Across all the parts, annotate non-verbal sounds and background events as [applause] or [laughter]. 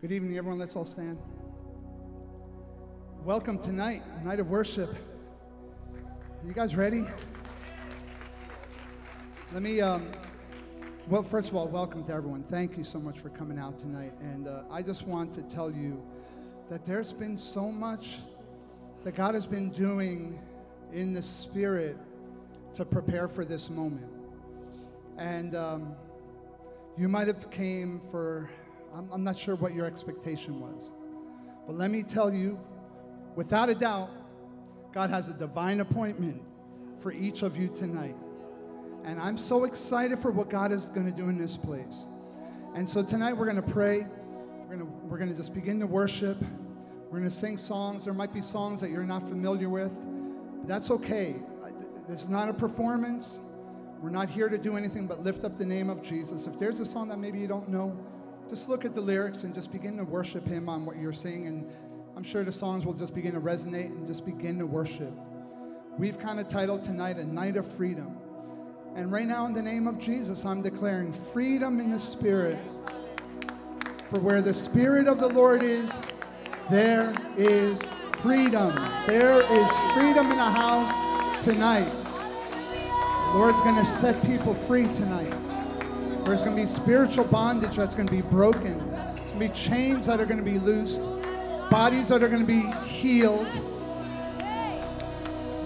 Good evening, everyone. Let's all stand. Welcome tonight, night of worship. You guys ready? Let me, um, well, first of all, welcome to everyone. Thank you so much for coming out tonight. And uh, I just want to tell you that there's been so much that God has been doing in the spirit to prepare for this moment. And um, you might have came for, I'm, I'm not sure what your expectation was. But let me tell you, without a doubt, God has a divine appointment for each of you tonight. And I'm so excited for what God is going to do in this place. And so tonight we're going to pray. We're going to, we're going to just begin to worship. We're going to sing songs. There might be songs that you're not familiar with, but that's okay. This is not a performance. We're not here to do anything but lift up the name of Jesus. If there's a song that maybe you don't know, just look at the lyrics and just begin to worship Him on what you're singing. And I'm sure the songs will just begin to resonate and just begin to worship. We've kind of titled tonight A Night of Freedom. And right now, in the name of Jesus, I'm declaring freedom in the Spirit. For where the Spirit of the Lord is, there is freedom. There is freedom in the house tonight. The Lord's going to set people free tonight. There's going to be spiritual bondage that's going to be broken. There's going to be chains that are going to be loosed, bodies that are going to be healed,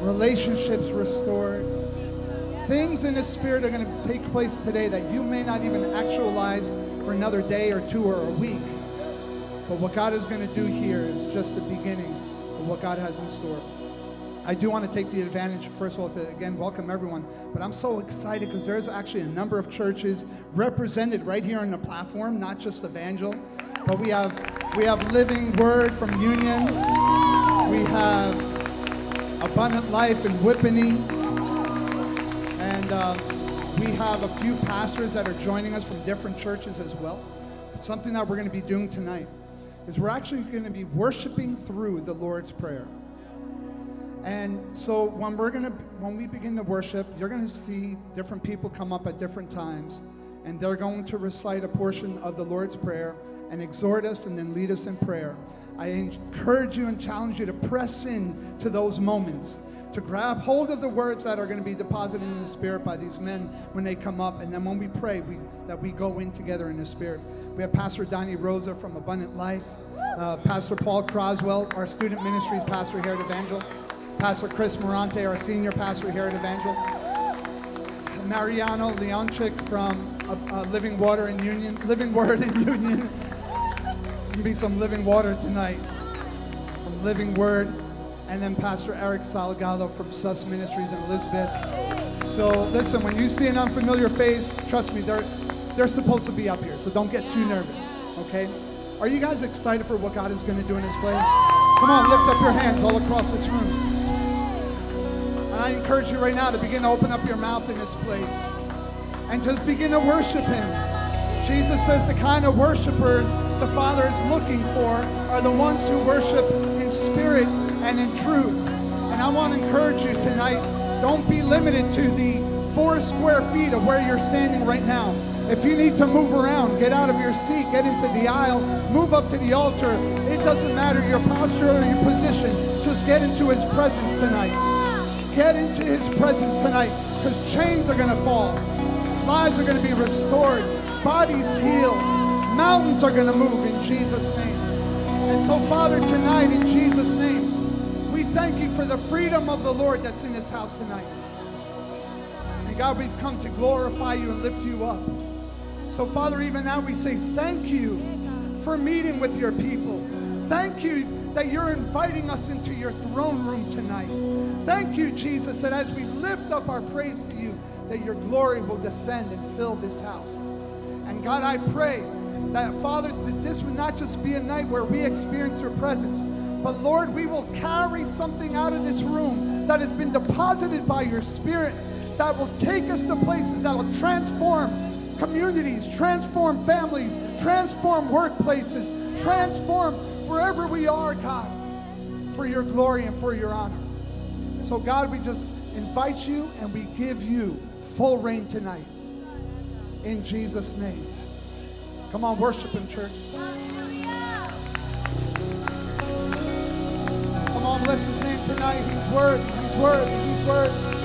relationships restored. Things in the spirit are going to take place today that you may not even actualize for another day or two or a week. But what God is going to do here is just the beginning of what God has in store. I do want to take the advantage, first of all, to again welcome everyone. But I'm so excited because there's actually a number of churches represented right here on the platform, not just Evangel, but we have we have Living Word from Union, we have Abundant Life in Whippany, and uh, we have a few pastors that are joining us from different churches as well. Something that we're going to be doing tonight is we're actually going to be worshiping through the Lord's Prayer. And so when we're to when we begin to worship, you're to see different people come up at different times and they're going to recite a portion of the Lord's prayer and exhort us and then lead us in prayer. I encourage you and challenge you to press in to those moments, to grab hold of the words that are going to be deposited in the Spirit by these men when they come up. And then when we pray, we, that we go in together in the Spirit. We have Pastor Donnie Rosa from Abundant Life, uh, Pastor Paul Croswell, our student ministries pastor here at Evangel, Pastor Chris Morante, our senior pastor here at Evangel, Mariano Leonchik from uh, uh, Living Water and Union, Living Word and Union. There's gonna be some living water tonight from Living Word, and then Pastor Eric Salgado from Sus Ministries in Elizabeth. So listen, when you see an unfamiliar face, trust me, they're they're supposed to be up here. So don't get too nervous. Okay? Are you guys excited for what God is going to do in this place? Come on, lift up your hands all across this room. I encourage you right now to begin to open up your mouth in this place and just begin to worship Him. Jesus says the kind of worshipers the Father is looking for are the ones who worship in spirit and in truth. And I want to encourage you tonight don't be limited to the four square feet of where you're standing right now. If you need to move around, get out of your seat, get into the aisle, move up to the altar. It doesn't matter your posture or your position. Just get into His presence tonight. Get into His presence tonight because chains are going to fall, lives are going to be restored, bodies healed, mountains are going to move in Jesus' name. And so, Father, tonight in Jesus' name, we thank you for the freedom of the Lord that's in this house tonight. And God, we've come to glorify you and lift you up. So, Father, even now we say thank you for meeting with your people. Thank you that you're inviting us into your throne room tonight. Thank you, Jesus, that as we lift up our praise to you, that your glory will descend and fill this house. And God, I pray that, Father, that this would not just be a night where we experience your presence, but Lord, we will carry something out of this room that has been deposited by your Spirit that will take us to places that will transform communities, transform families, transform workplaces, transform wherever we are, God, for your glory and for your honor. So, God, we just invite you and we give you full reign tonight. In Jesus' name. Come on, worship Him, church. Come on, bless His name tonight. He's worthy, He's worthy, He's worthy.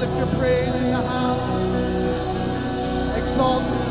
Lift your praise in the house. Exalt his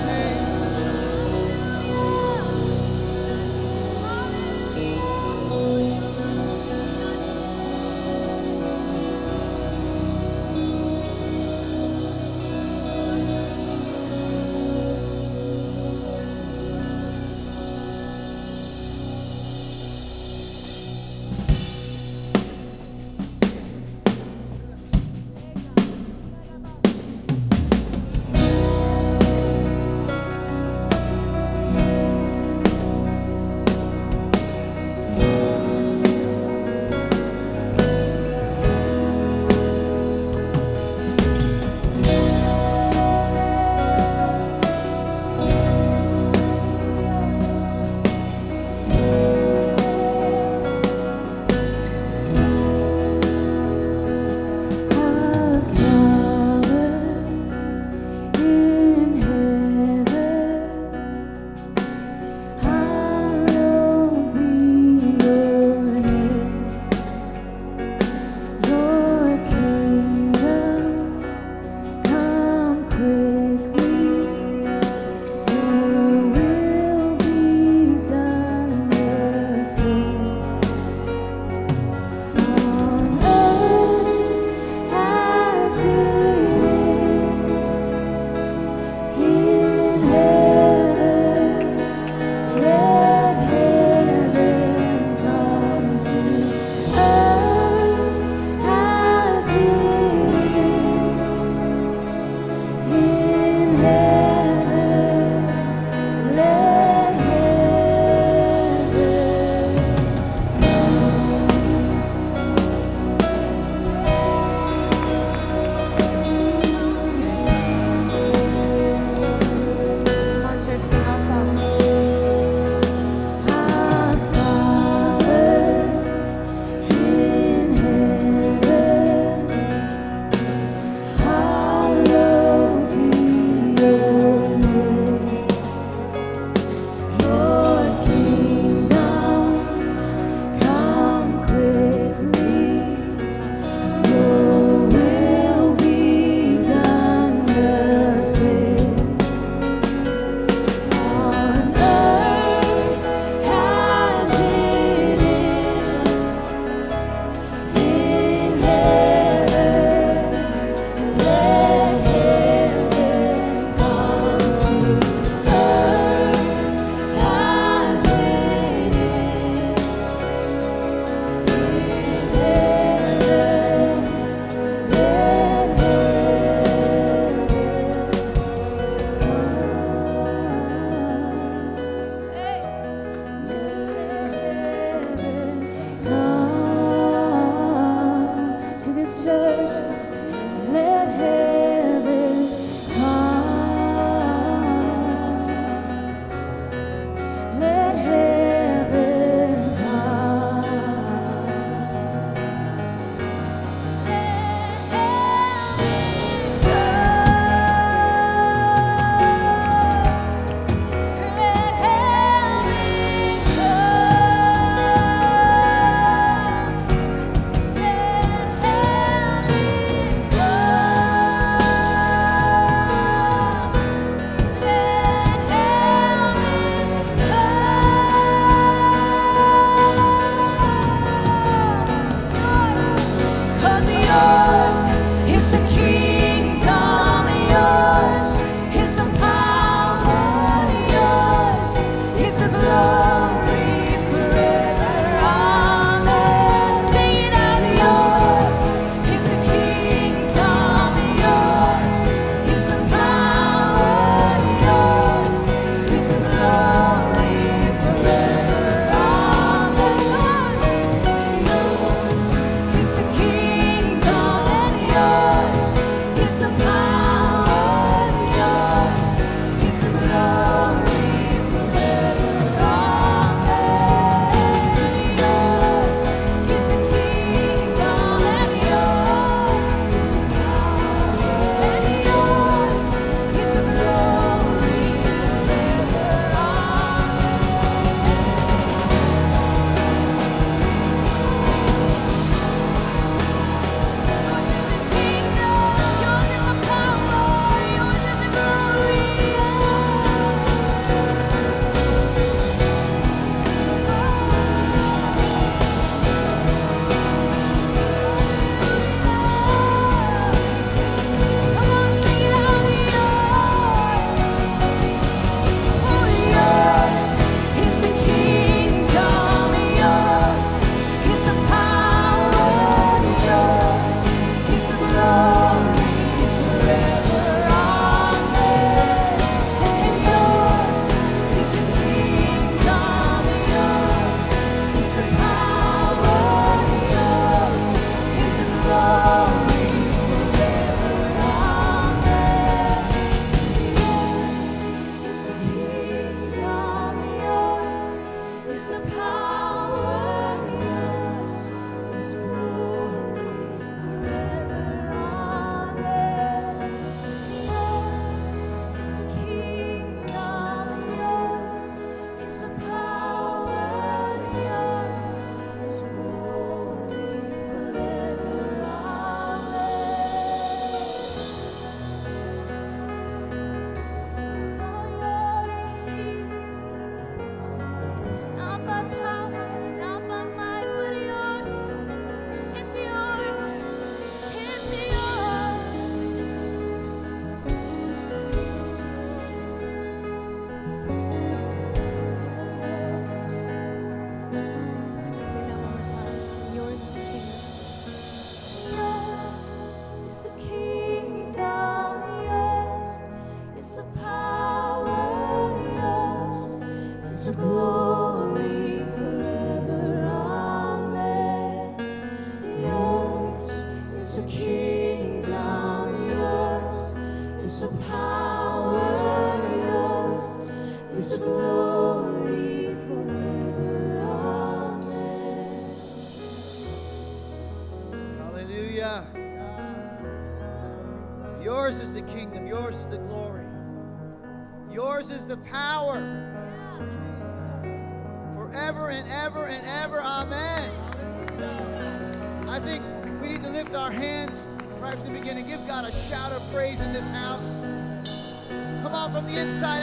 inside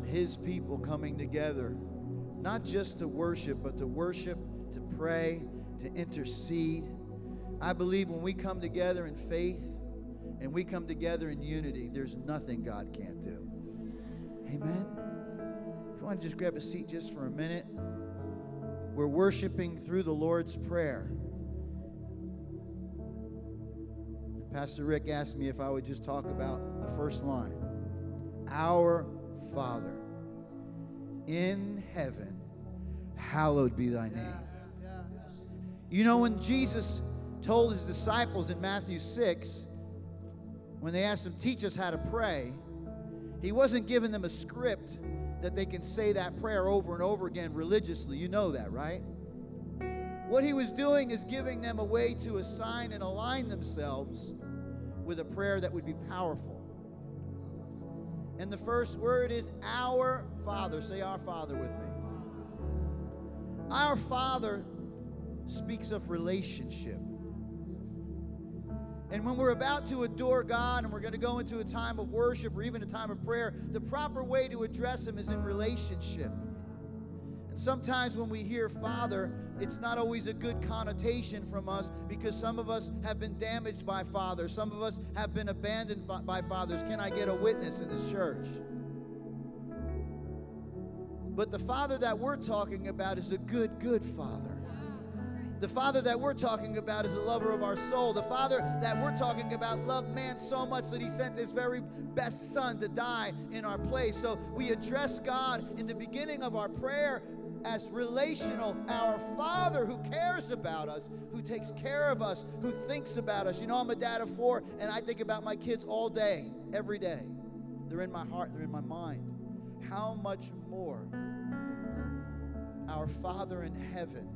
about his people coming together, not just to worship, but to worship, to pray, to intercede. I believe when we come together in faith and we come together in unity, there's nothing God can't do. Amen. If you want to just grab a seat just for a minute, we're worshiping through the Lord's Prayer. Pastor Rick asked me if I would just talk about the first line Our Father in heaven, hallowed be thy name. You know, when Jesus told his disciples in Matthew 6, when they asked him, Teach us how to pray, he wasn't giving them a script that they can say that prayer over and over again religiously. You know that, right? What he was doing is giving them a way to assign and align themselves with a prayer that would be powerful. And the first word is Our Father. Say Our Father with me. Our Father speaks of relationship. And when we're about to adore God and we're going to go into a time of worship or even a time of prayer, the proper way to address Him is in relationship. And sometimes when we hear Father, it's not always a good connotation from us because some of us have been damaged by fathers. Some of us have been abandoned by fathers. Can I get a witness in this church? But the Father that we're talking about is a good, good Father. The Father that we're talking about is a lover of our soul. The Father that we're talking about loved man so much that he sent his very best Son to die in our place. So we address God in the beginning of our prayer as relational, our Father who cares about us, who takes care of us, who thinks about us. You know, I'm a dad of four, and I think about my kids all day, every day. They're in my heart, they're in my mind. How much more our Father in heaven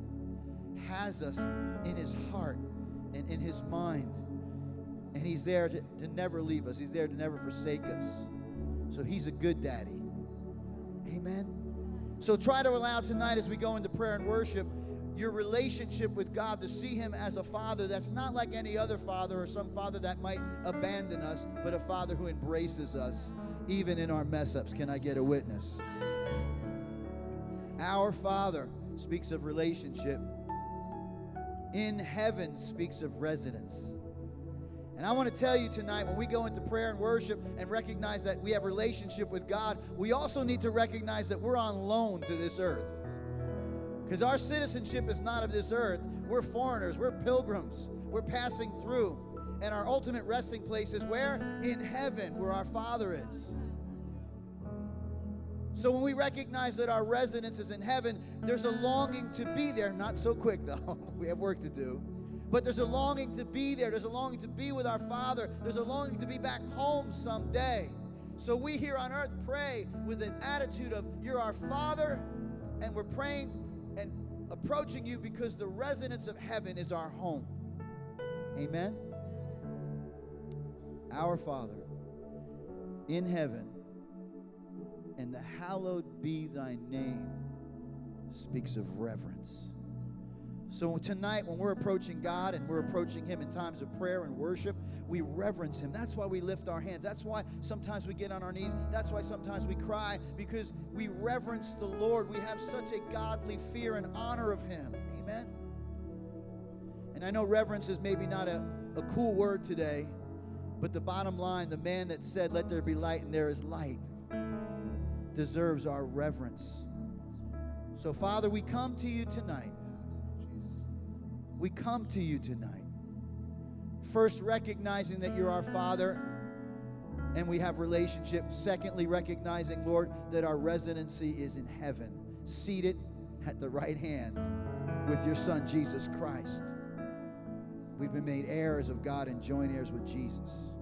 has us in his heart and in his mind. And he's there to, to never leave us, he's there to never forsake us. So he's a good daddy. Amen. So try to allow tonight as we go into prayer and worship your relationship with God to see him as a father that's not like any other father or some father that might abandon us, but a father who embraces us even in our mess ups. Can I get a witness? Our Father speaks of relationship. In heaven speaks of residence. And I want to tell you tonight when we go into prayer and worship and recognize that we have relationship with God, we also need to recognize that we're on loan to this earth. Because our citizenship is not of this earth. We're foreigners, we're pilgrims, we're passing through. And our ultimate resting place is where? In heaven, where our Father is. So when we recognize that our residence is in heaven, there's a longing to be there. Not so quick, though. [laughs] we have work to do. But there's a longing to be there. There's a longing to be with our Father. There's a longing to be back home someday. So we here on earth pray with an attitude of, You're our Father, and we're praying and approaching you because the residence of heaven is our home. Amen. Our Father in heaven, and the hallowed be thy name speaks of reverence. So tonight, when we're approaching God and we're approaching Him in times of prayer and worship, we reverence Him. That's why we lift our hands. That's why sometimes we get on our knees. That's why sometimes we cry because we reverence the Lord. We have such a godly fear and honor of Him. Amen. And I know reverence is maybe not a, a cool word today, but the bottom line the man that said, Let there be light and there is light, deserves our reverence. So, Father, we come to you tonight we come to you tonight. First, recognizing that you're our Father and we have relationship. Secondly, recognizing, Lord, that our residency is in heaven, seated at the right hand with your Son, Jesus Christ. We've been made heirs of God and joint heirs with Jesus.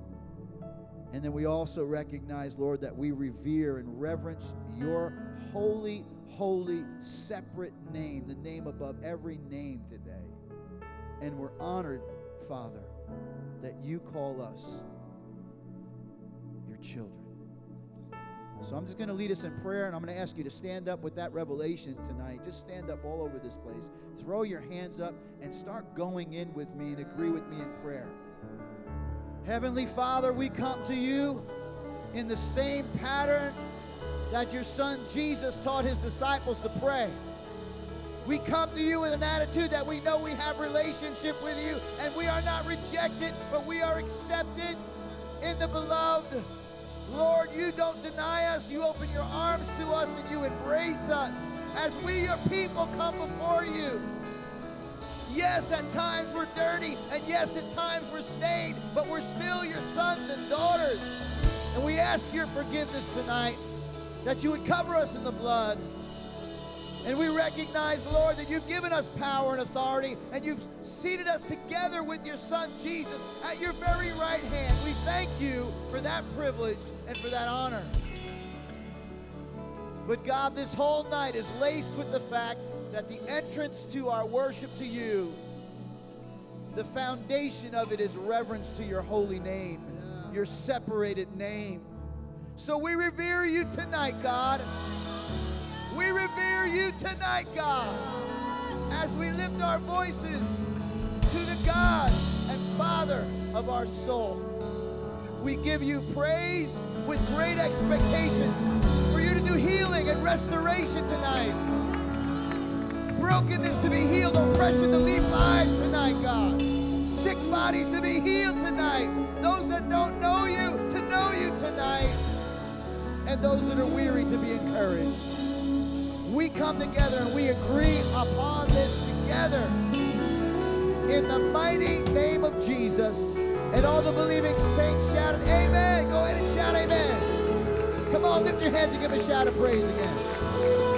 And then we also recognize, Lord, that we revere and reverence your holy, holy, separate name, the name above every name today. And we're honored, Father, that you call us your children. So I'm just going to lead us in prayer, and I'm going to ask you to stand up with that revelation tonight. Just stand up all over this place. Throw your hands up and start going in with me and agree with me in prayer. Heavenly Father, we come to you in the same pattern that your son Jesus taught his disciples to pray. We come to you with an attitude that we know we have relationship with you and we are not rejected, but we are accepted in the beloved. Lord, you don't deny us. You open your arms to us and you embrace us as we, your people, come before you. Yes, at times we're dirty, and yes, at times we're stained, but we're still your sons and daughters. And we ask your forgiveness tonight, that you would cover us in the blood. And we recognize, Lord, that you've given us power and authority, and you've seated us together with your Son, Jesus, at your very right hand. We thank you for that privilege and for that honor. But God, this whole night is laced with the fact that the entrance to our worship to you, the foundation of it is reverence to your holy name, your separated name. So we revere you tonight, God. We revere you tonight, God, as we lift our voices to the God and Father of our soul. We give you praise with great expectation for you to do healing and restoration tonight. Brokenness to be healed, oppression to leave lives tonight, God. Sick bodies to be healed tonight. Those that don't know you to know you tonight. And those that are weary to be encouraged we come together and we agree upon this together in the mighty name of Jesus. And all the believing saints shouted, Amen. Go ahead and shout, Amen. Come on, lift your hands and give a shout of praise again.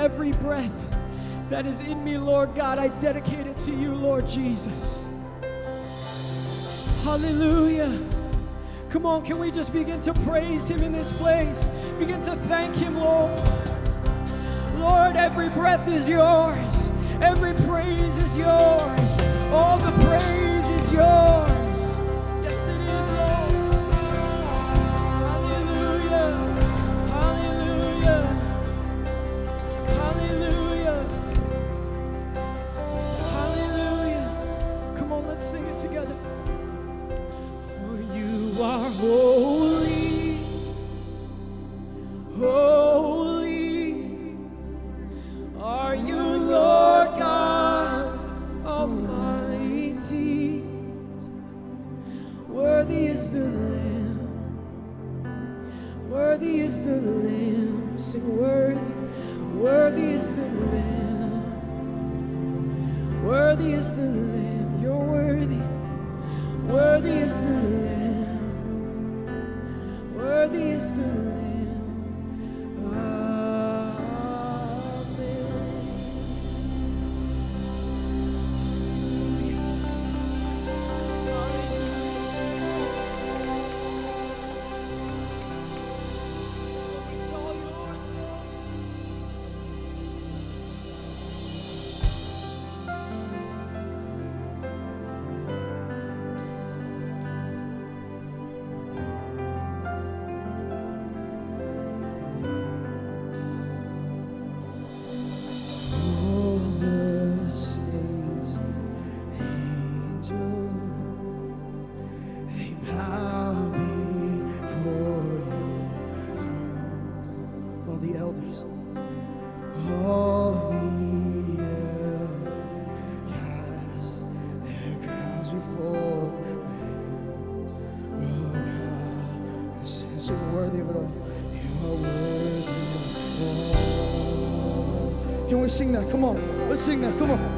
every breath that is in me, Lord God, I dedicate it to you, Lord Jesus. Hallelujah. Come on, can we just begin to praise Him in this place? Begin to thank Him, Lord. Lord, every breath is yours, every praise is yours, all the praise is yours. Sing that? Come on. Let's sing that. Come on.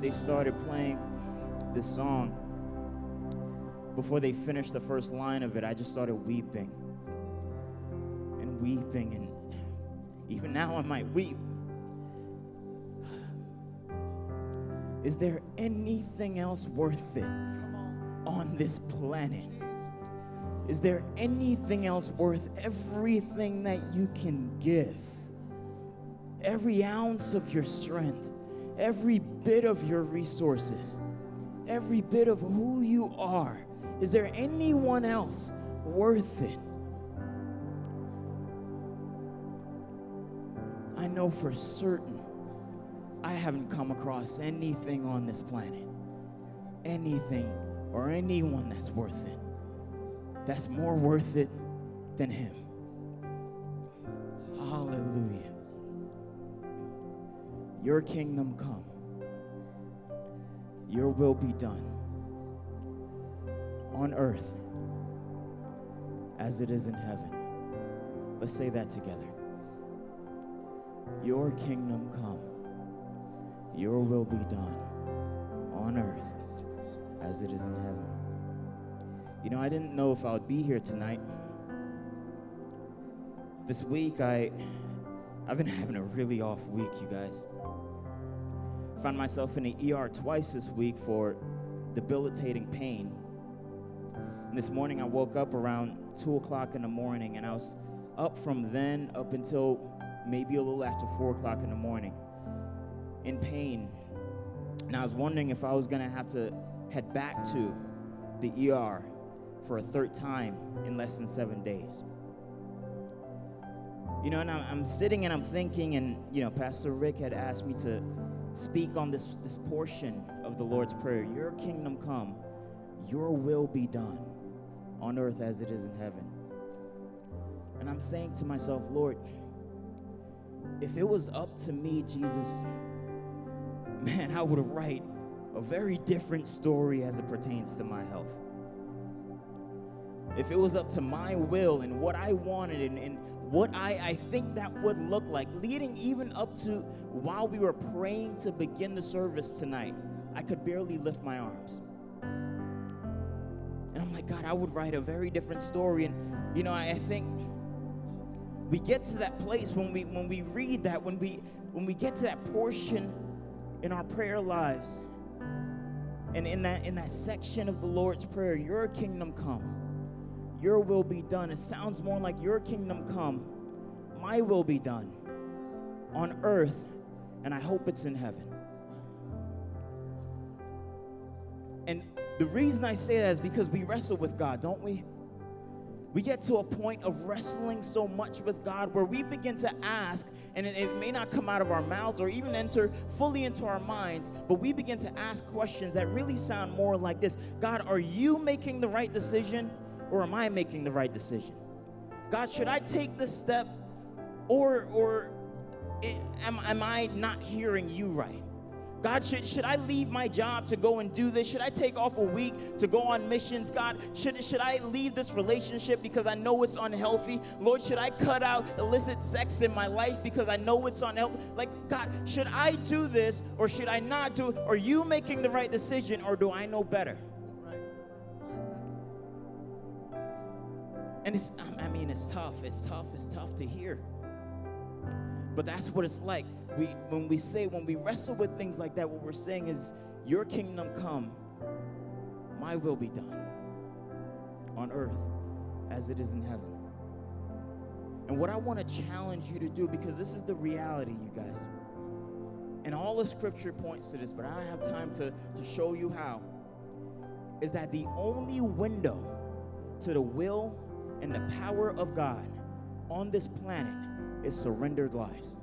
They started playing this song, before they finished the first line of it, I just started weeping and weeping, and even now I might weep. Is there anything else worth it on this planet? Is there anything else worth everything that you can give? Every ounce of your strength, every bit of your resources, every bit of who you are. Is there anyone else worth it? I know for certain I haven't come across anything on this planet, anything or anyone that's worth it, that's more worth it than Him. Your kingdom come, your will be done on earth as it is in heaven. Let's say that together. Your kingdom come, your will be done on earth as it is in heaven. You know, I didn't know if I would be here tonight. This week I I've been having a really off week, you guys. Found myself in the ER twice this week for debilitating pain. And this morning I woke up around 2 o'clock in the morning and I was up from then up until maybe a little after 4 o'clock in the morning in pain. And I was wondering if I was going to have to head back to the ER for a third time in less than seven days. You know, and I'm, I'm sitting and I'm thinking, and, you know, Pastor Rick had asked me to speak on this, this portion of the Lord's Prayer Your kingdom come, your will be done on earth as it is in heaven. And I'm saying to myself, Lord, if it was up to me, Jesus, [laughs] man, I would write a very different story as it pertains to my health. If it was up to my will and what I wanted and, and what I, I think that would look like, leading even up to while we were praying to begin the service tonight, I could barely lift my arms. And I'm like, God, I would write a very different story. And, you know, I, I think we get to that place when we when we read that, when we when we get to that portion in our prayer lives, and in that in that section of the Lord's Prayer, your kingdom come, your will be done. It sounds more like your kingdom come, my will be done on earth, and I hope it's in heaven. And the reason I say that is because we wrestle with God, don't we? We get to a point of wrestling so much with God where we begin to ask, and it, it, may not come out of our mouths or even enter fully into our minds, but we begin to ask questions that really sound more like this God, are you making the right decision or am I making the right decision? God, should I take this step or, or am, am I not hearing you right? God, should, should I leave my job to go and do this? Should I take off a week to go on missions? God, should, should I leave this relationship because I know it's unhealthy? Lord, should I cut out illicit sex in my life because I know it's unhealthy? Like, God, should I do this or should I not do? Are you making the right decision or do I know better? And it's, um, I mean, it's tough. It's tough. It's tough to hear. But that's what it's like. We, when we say, when we wrestle with things like that, what we're saying is, Your kingdom come, my will be done on earth as it is in heaven. And what I want to challenge you to do, because this is the reality, you guys, and all the scripture points to this, but I don't have time to, to show you how, is that the only window to the will and the power of God on this planet is surrendered lives.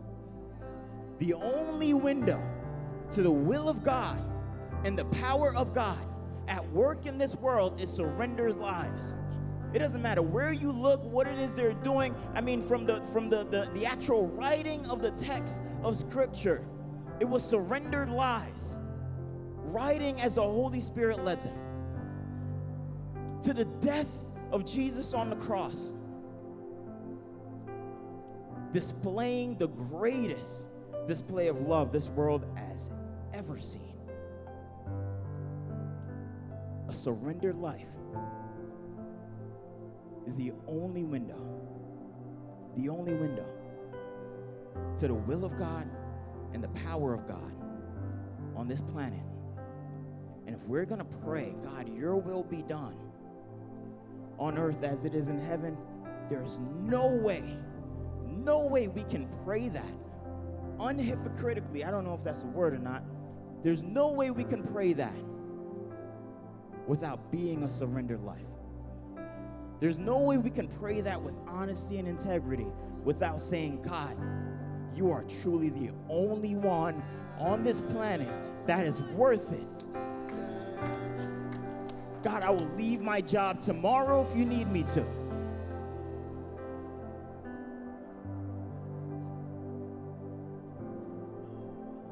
The only window to the will of God and the power of God at work in this world is surrendered lives. It doesn't matter where you look, what it is they're doing. I mean, from the from the, the, the actual writing of the text of scripture, it was surrendered lives, writing as the Holy Spirit led them. To the death of Jesus on the cross, displaying the greatest display of love this world has ever seen. A surrendered life is the only window, the only window to the will of God and the power of God on this planet. And if we're to pray, God, your will be done on earth as it is in heaven, there's no way, no way we can pray that unhypocritically. I don't know if that's a word or not. There's no way we can pray that without being a surrendered life. There's no way we can pray that with honesty and integrity without saying, God, you are truly the only one on this planet that is worth it. God, I will leave my job tomorrow if you need me to.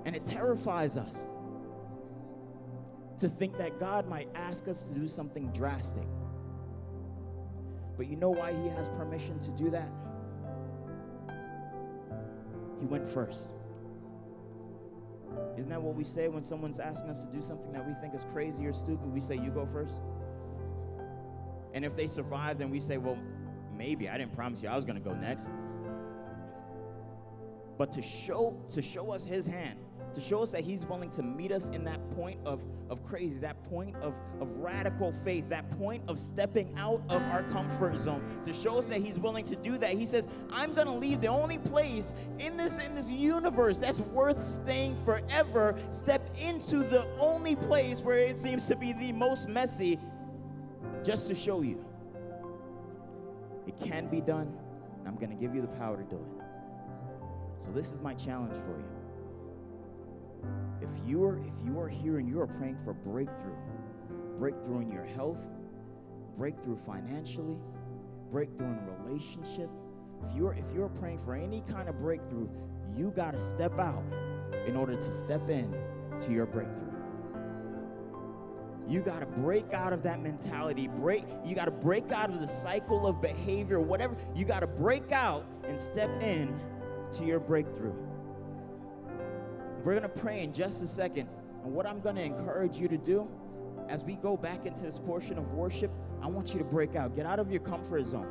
And it terrifies us to think that God might ask us to do something drastic. But you know why He has permission to do that? He went first. Isn't that what we say when someone's asking us to do something that we think is crazy or stupid? We say, You go first. And if they survive, then we say, Well, maybe. I didn't promise you I was going to go next. but to show to show us his hand to show us that he's willing to meet us in that point of, of crazy that point of, of radical faith that point of stepping out of our comfort zone to show us that he's willing to do that. He says i'm going to leave the only place in this in this universe that's worth staying forever. Step into the only place where it seems to be the most messy just to show you. It can be done and i'm going to give you the power to do it. So this is my challenge for you. If you are if you are here and you are praying for breakthrough, breakthrough in your health, breakthrough financially, breakthrough in relationship, if you're if you're praying for any kind of breakthrough, you got to step out in order to step in to your breakthrough. You got to break out of that mentality. Break you got to break out of the cycle of behavior, whatever. You got to break out and step in to your breakthrough. We're going to pray in just a second. And what I'm going to encourage you to do as we go back into this portion of worship, I want you to break out. Get out of your comfort zone.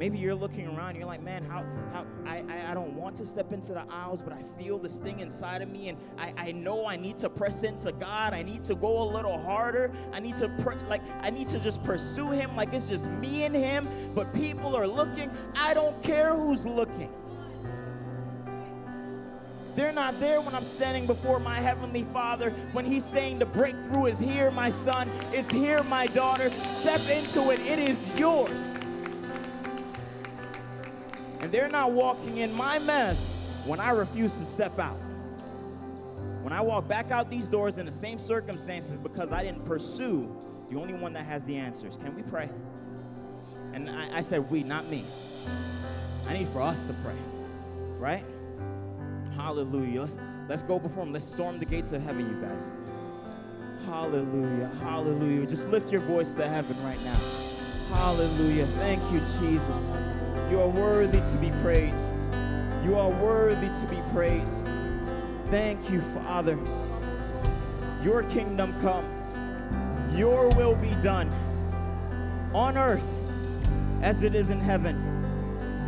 Maybe you're looking around, you're like, man, how, how I, I, I don't want to step into the aisles, but I feel this thing inside of me, and I, I know I need to press into God. I need to go a little harder. I need to like I need to just pursue him like it's just me and him, but people are looking. I don't care who's looking. They're not there when I'm standing before my Heavenly Father, when He's saying the breakthrough is here, my son. It's here, my daughter. Step into it, it is yours. And they're not walking in my mess when I refuse to step out. When I walk back out these doors in the same circumstances because I didn't pursue the only one that has the answers. Can we pray? And I, I said, we, not me. I need for us to pray, right? Hallelujah. Let's, let's go before him. Let's storm the gates of heaven, you guys. Hallelujah. Hallelujah. Just lift your voice to heaven right now. Hallelujah. Thank you, Jesus. You are worthy to be praised. You are worthy to be praised. Thank you, Father. Your kingdom come. Your will be done on earth as it is in heaven.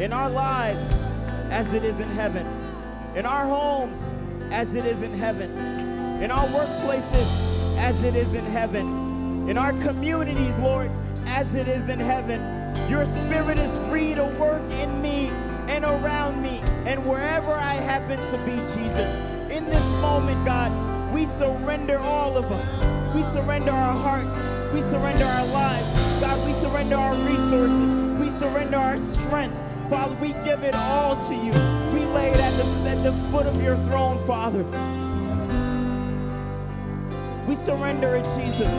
In our lives as it is in heaven in our homes as it is in heaven, in our workplaces as it is in heaven, in our communities, Lord, as it is in heaven. Your spirit is free to work in me and around me and wherever I happen to be, Jesus. In this moment, God, we surrender all of us. We surrender our hearts. We surrender our lives. God, we surrender our resources. We surrender our strength. Father, we give it all to you. Lay at the, at the foot of your throne, Father. We surrender it, Jesus.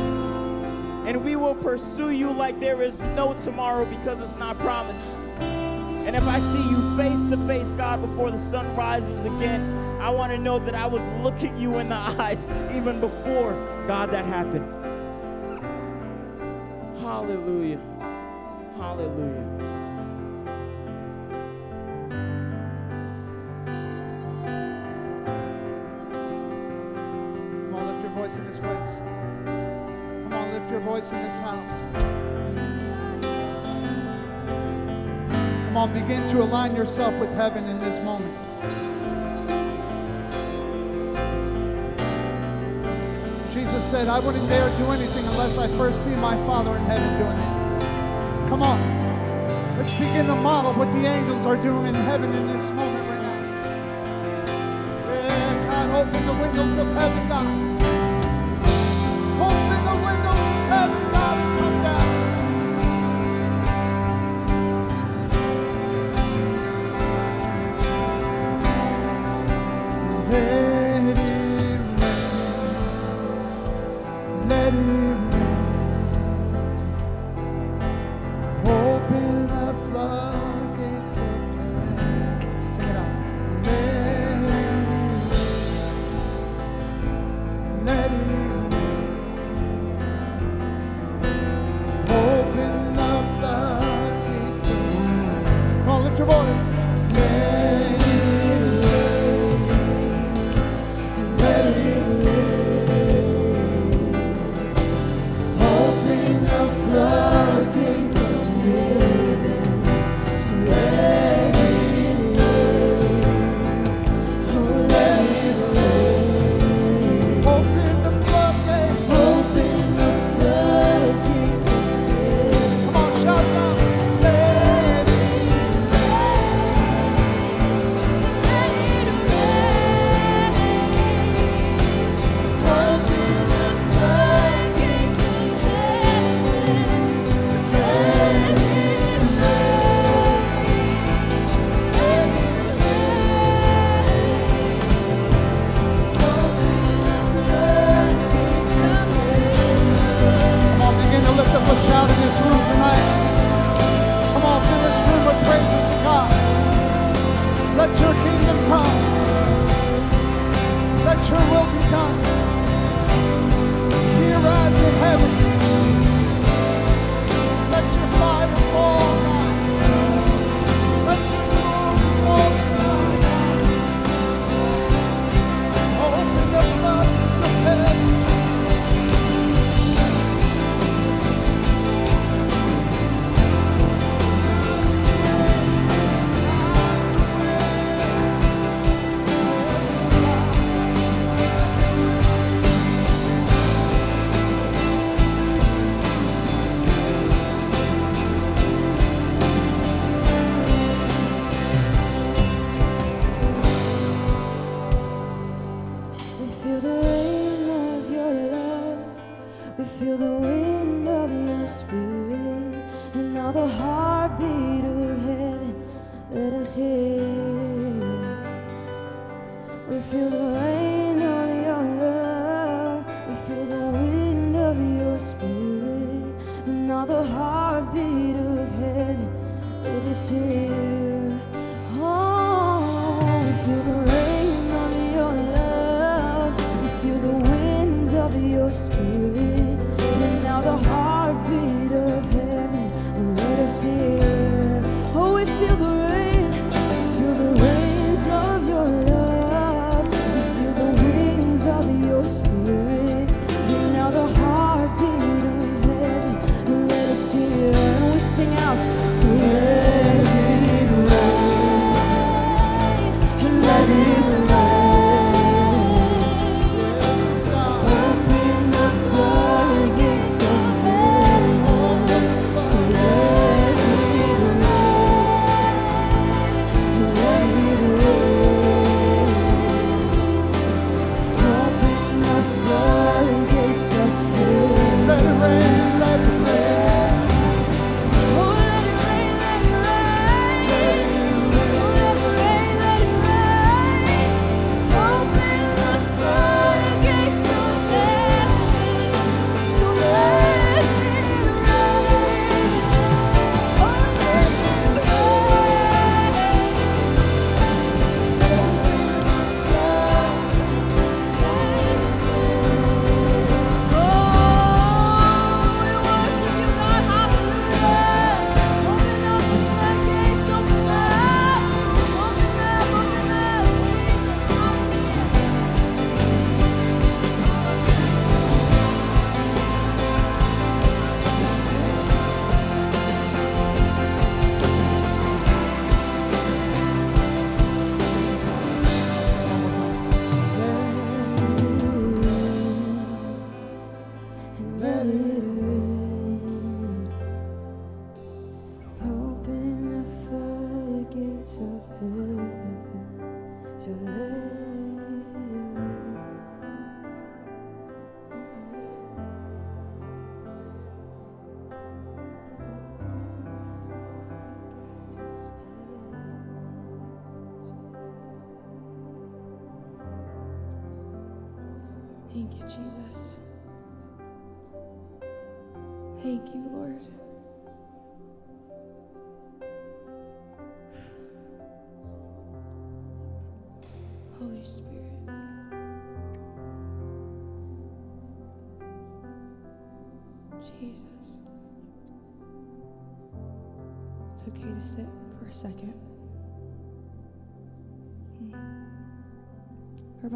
And we will pursue you like there is no tomorrow because it's not promised. And if I see you face to face, God, before the sun rises again, I want to know that I was looking you in the [laughs] eyes even before, God, that happened. Hallelujah. Hallelujah. Voice in this place. Come on, lift your voice in this house. Come on, begin to align yourself with heaven in this moment. Jesus said, I wouldn't dare do anything unless I first see my Father in heaven doing it. Come on. Let's begin to model what the angels are doing in heaven in this moment right now. Yeah, God, open the windows of heaven, God.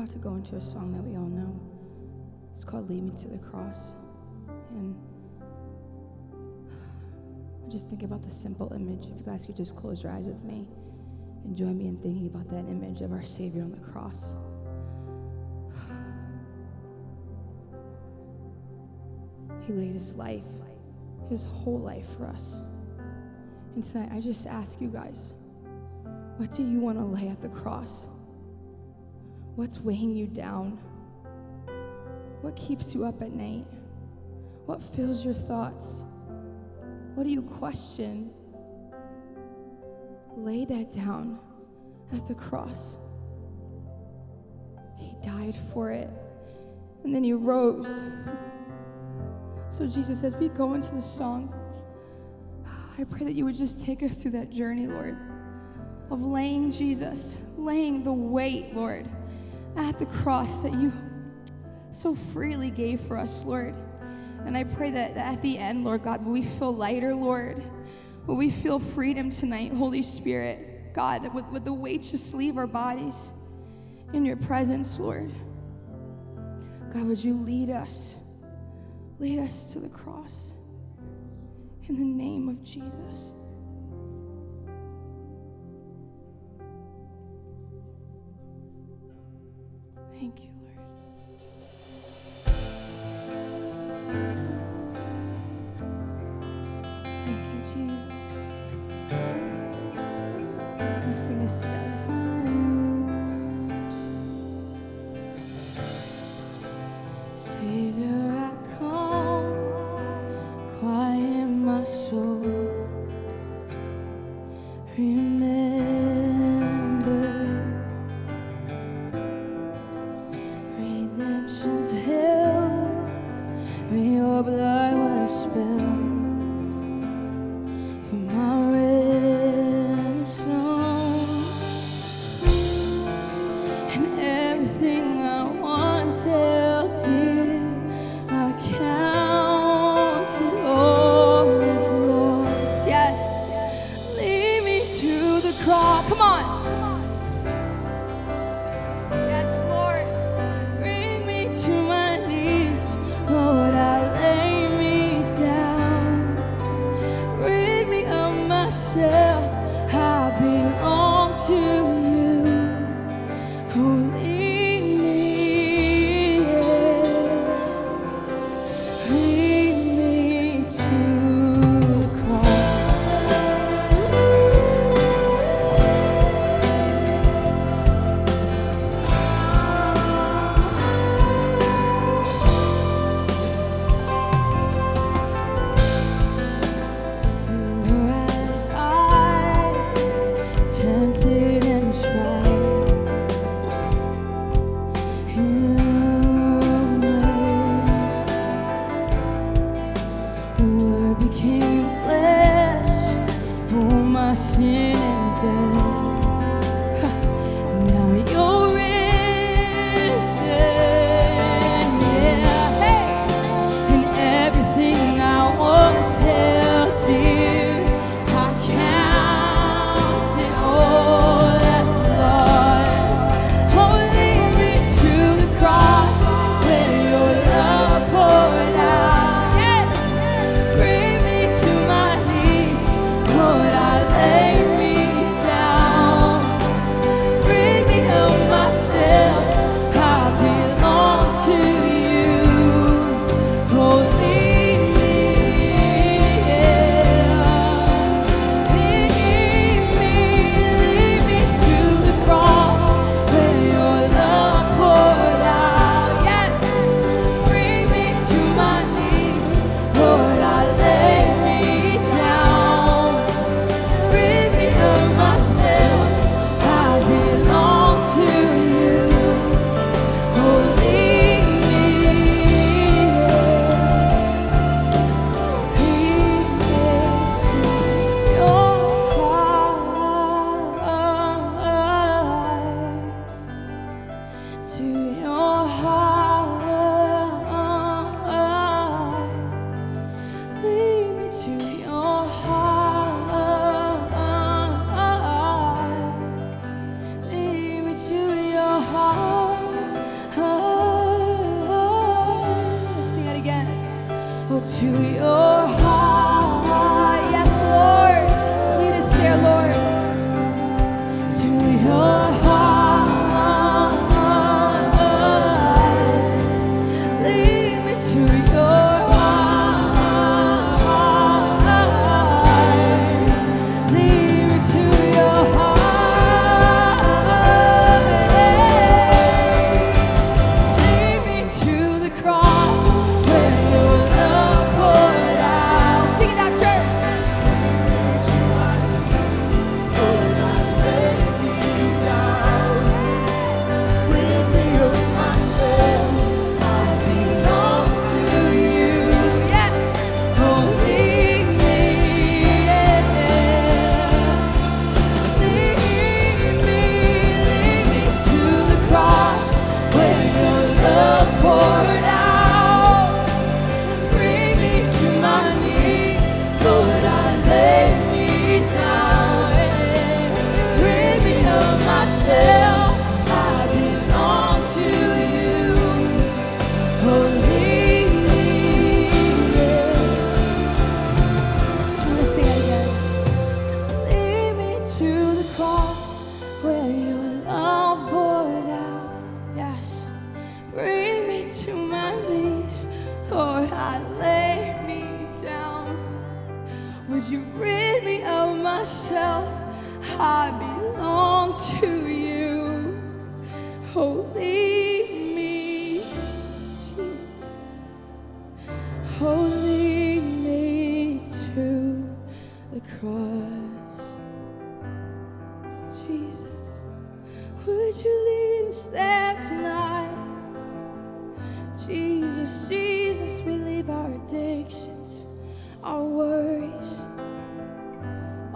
About to go into a song that we all know. It's called Lead Me to the Cross. And I just think about the simple image. If you guys could just close your eyes with me and join me in thinking about that image of our Savior on the cross. He laid his life, his whole life for us. And tonight, I just ask you guys, what do you want to lay at the cross? What's weighing you down? What keeps you up at night? What fills your thoughts? What do you question? Lay that down at the cross. He died for it, and then he rose. So, Jesus, as we go into the song, I pray that you would just take us through that journey, Lord, of laying Jesus, laying the weight, Lord, at the cross that you so freely gave for us, Lord. And I pray that at the end, Lord God, will we feel lighter, Lord? Will we feel freedom tonight, Holy Spirit? God, would, the weights just leave our bodies in your presence, Lord? God, would you lead us? Lead us to the cross. In the name of Jesus. Thank you, Lord. Thank you, Jesus. Let's sing this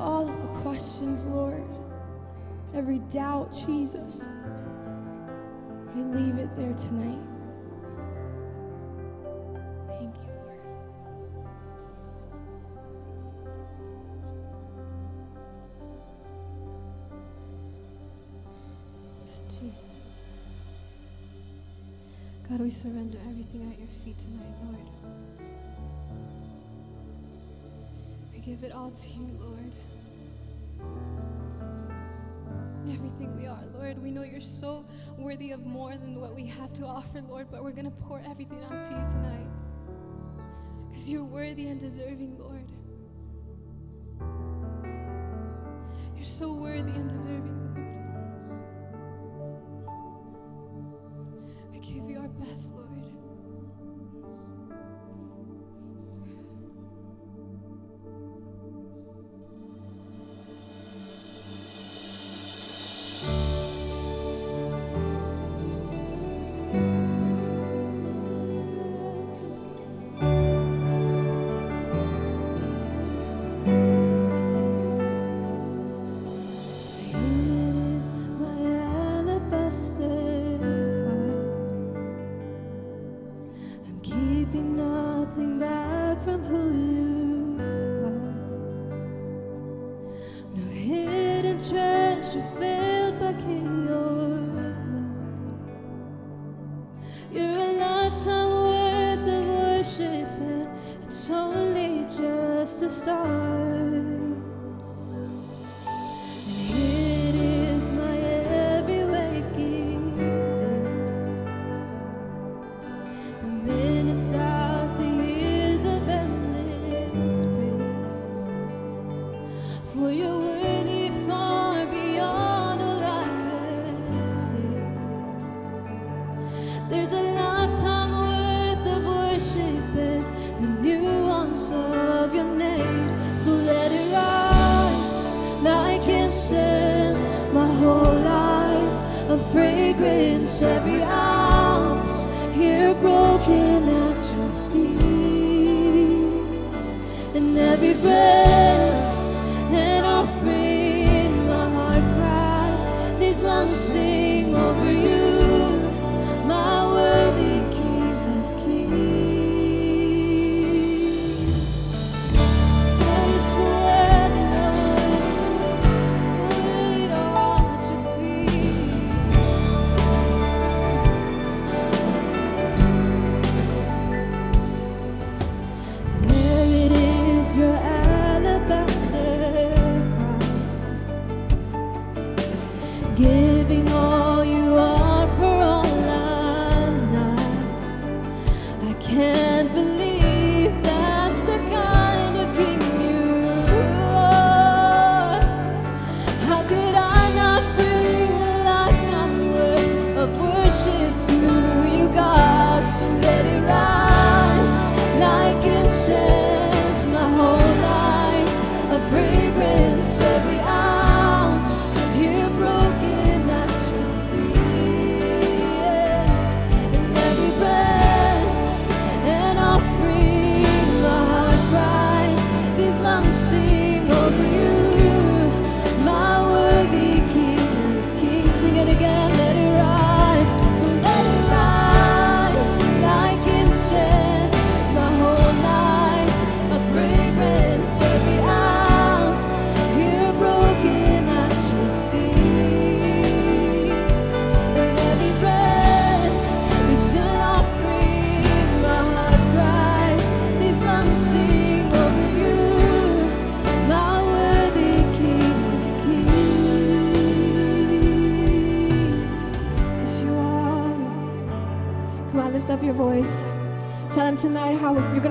all of the questions, Lord, every doubt, Jesus. I leave it there tonight. Thank you, Lord. Jesus. God, we surrender everything at your feet tonight, Lord. We give it all to you, Lord everything we are, Lord. We know you're so worthy of more than what we have to offer, Lord, but we're going to pour everything out to you tonight because you're worthy and deserving, Lord. You're so worthy and deserving.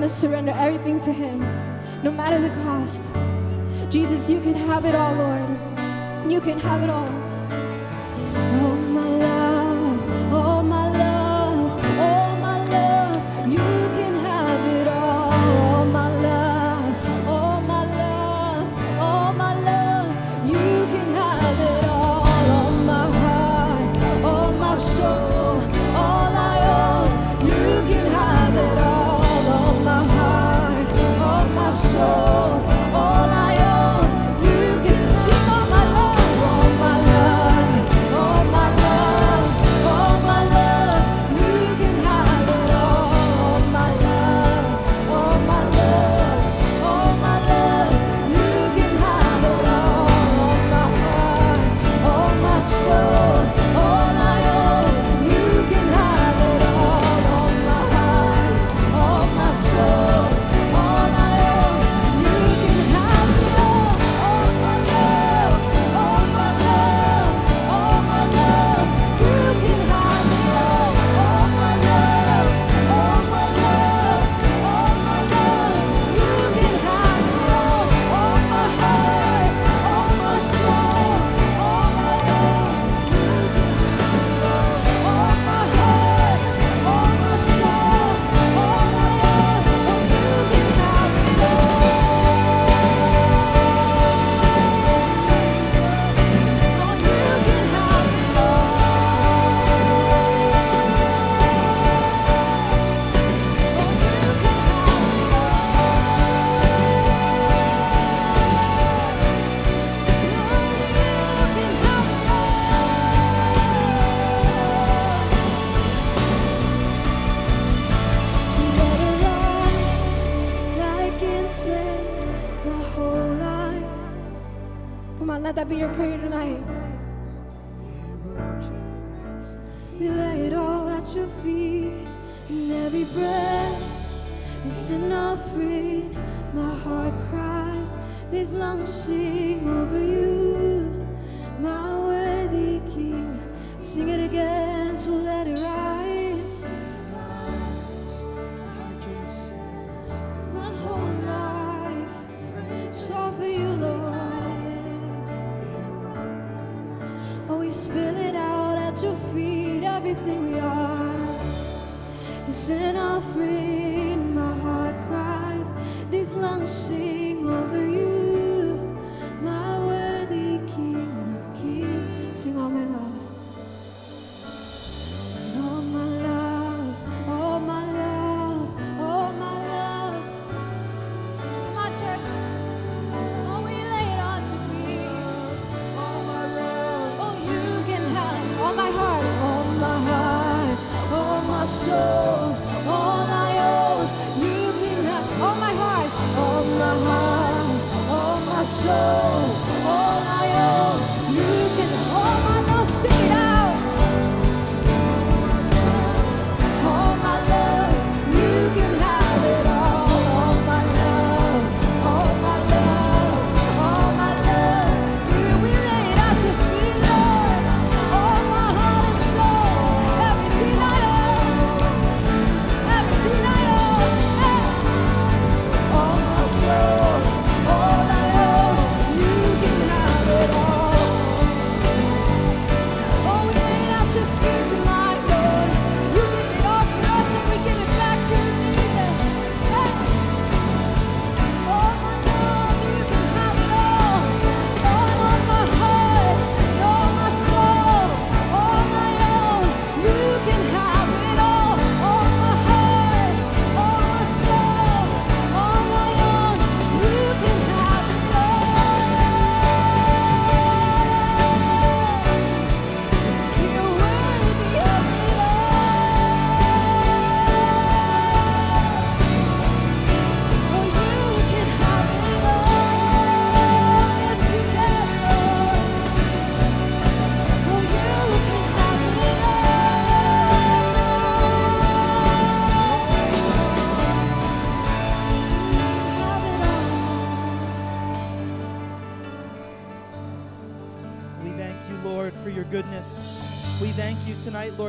Going to surrender everything to him,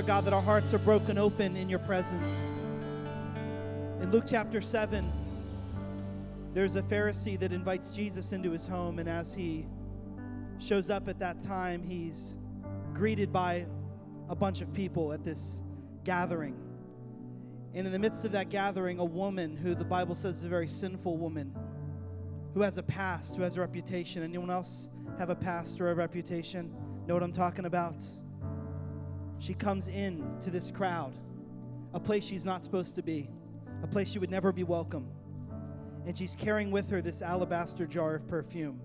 God, that our hearts are broken open in your presence. In Luke chapter 7, there's a Pharisee that invites Jesus into his home, and as he shows up at that time, he's greeted by a bunch of people at this gathering. And in the midst of that gathering, a woman who the Bible says is a very sinful woman, who has a past, who has a reputation. Anyone else have a past or a reputation? Know what I'm talking about? She comes in to this crowd, a place she's not supposed to be, a place she would never be welcome. And she's carrying with her this alabaster jar of perfume.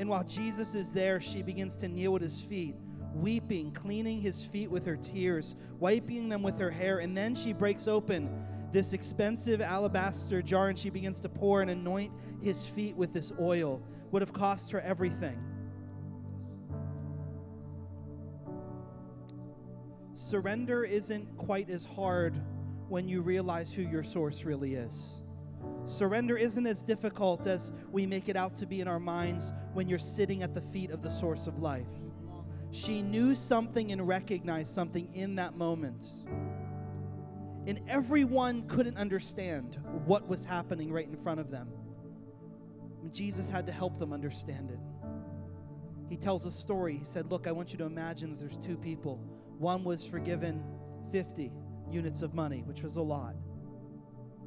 And while Jesus is there, she begins to kneel at his feet, weeping, cleaning his feet with her tears, wiping them with her hair. And then she breaks open this expensive alabaster jar and she begins to pour and anoint his feet with this oil. Would have cost her everything. Surrender isn't quite as hard when you realize who your source really is. Surrender isn't as difficult as we make it out to be in our minds when you're sitting at the feet of the source of life. She knew something and recognized something in that moment. And everyone couldn't understand what was happening right in front of them. Jesus had to help them understand it. He tells a story. He said, Look, I want you to imagine that there's two people. One was forgiven 50 units of money, which was a lot.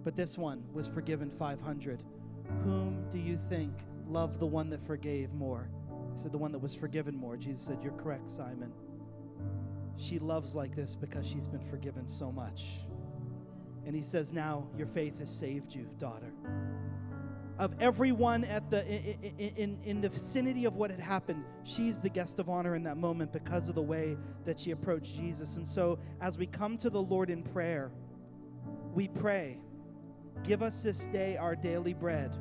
But this one was forgiven 500. Whom do you think loved the one that forgave more? I said, The one that was forgiven more. Jesus said, You're correct, Simon. She loves like this because she's been forgiven so much. And he says, Now your faith has saved you, daughter. Of everyone at the in, in, in the vicinity of what had happened, she's the guest of honor in that moment because of the way that she approached Jesus. And so, as we come to the Lord in prayer, we pray, Give us this day our daily bread,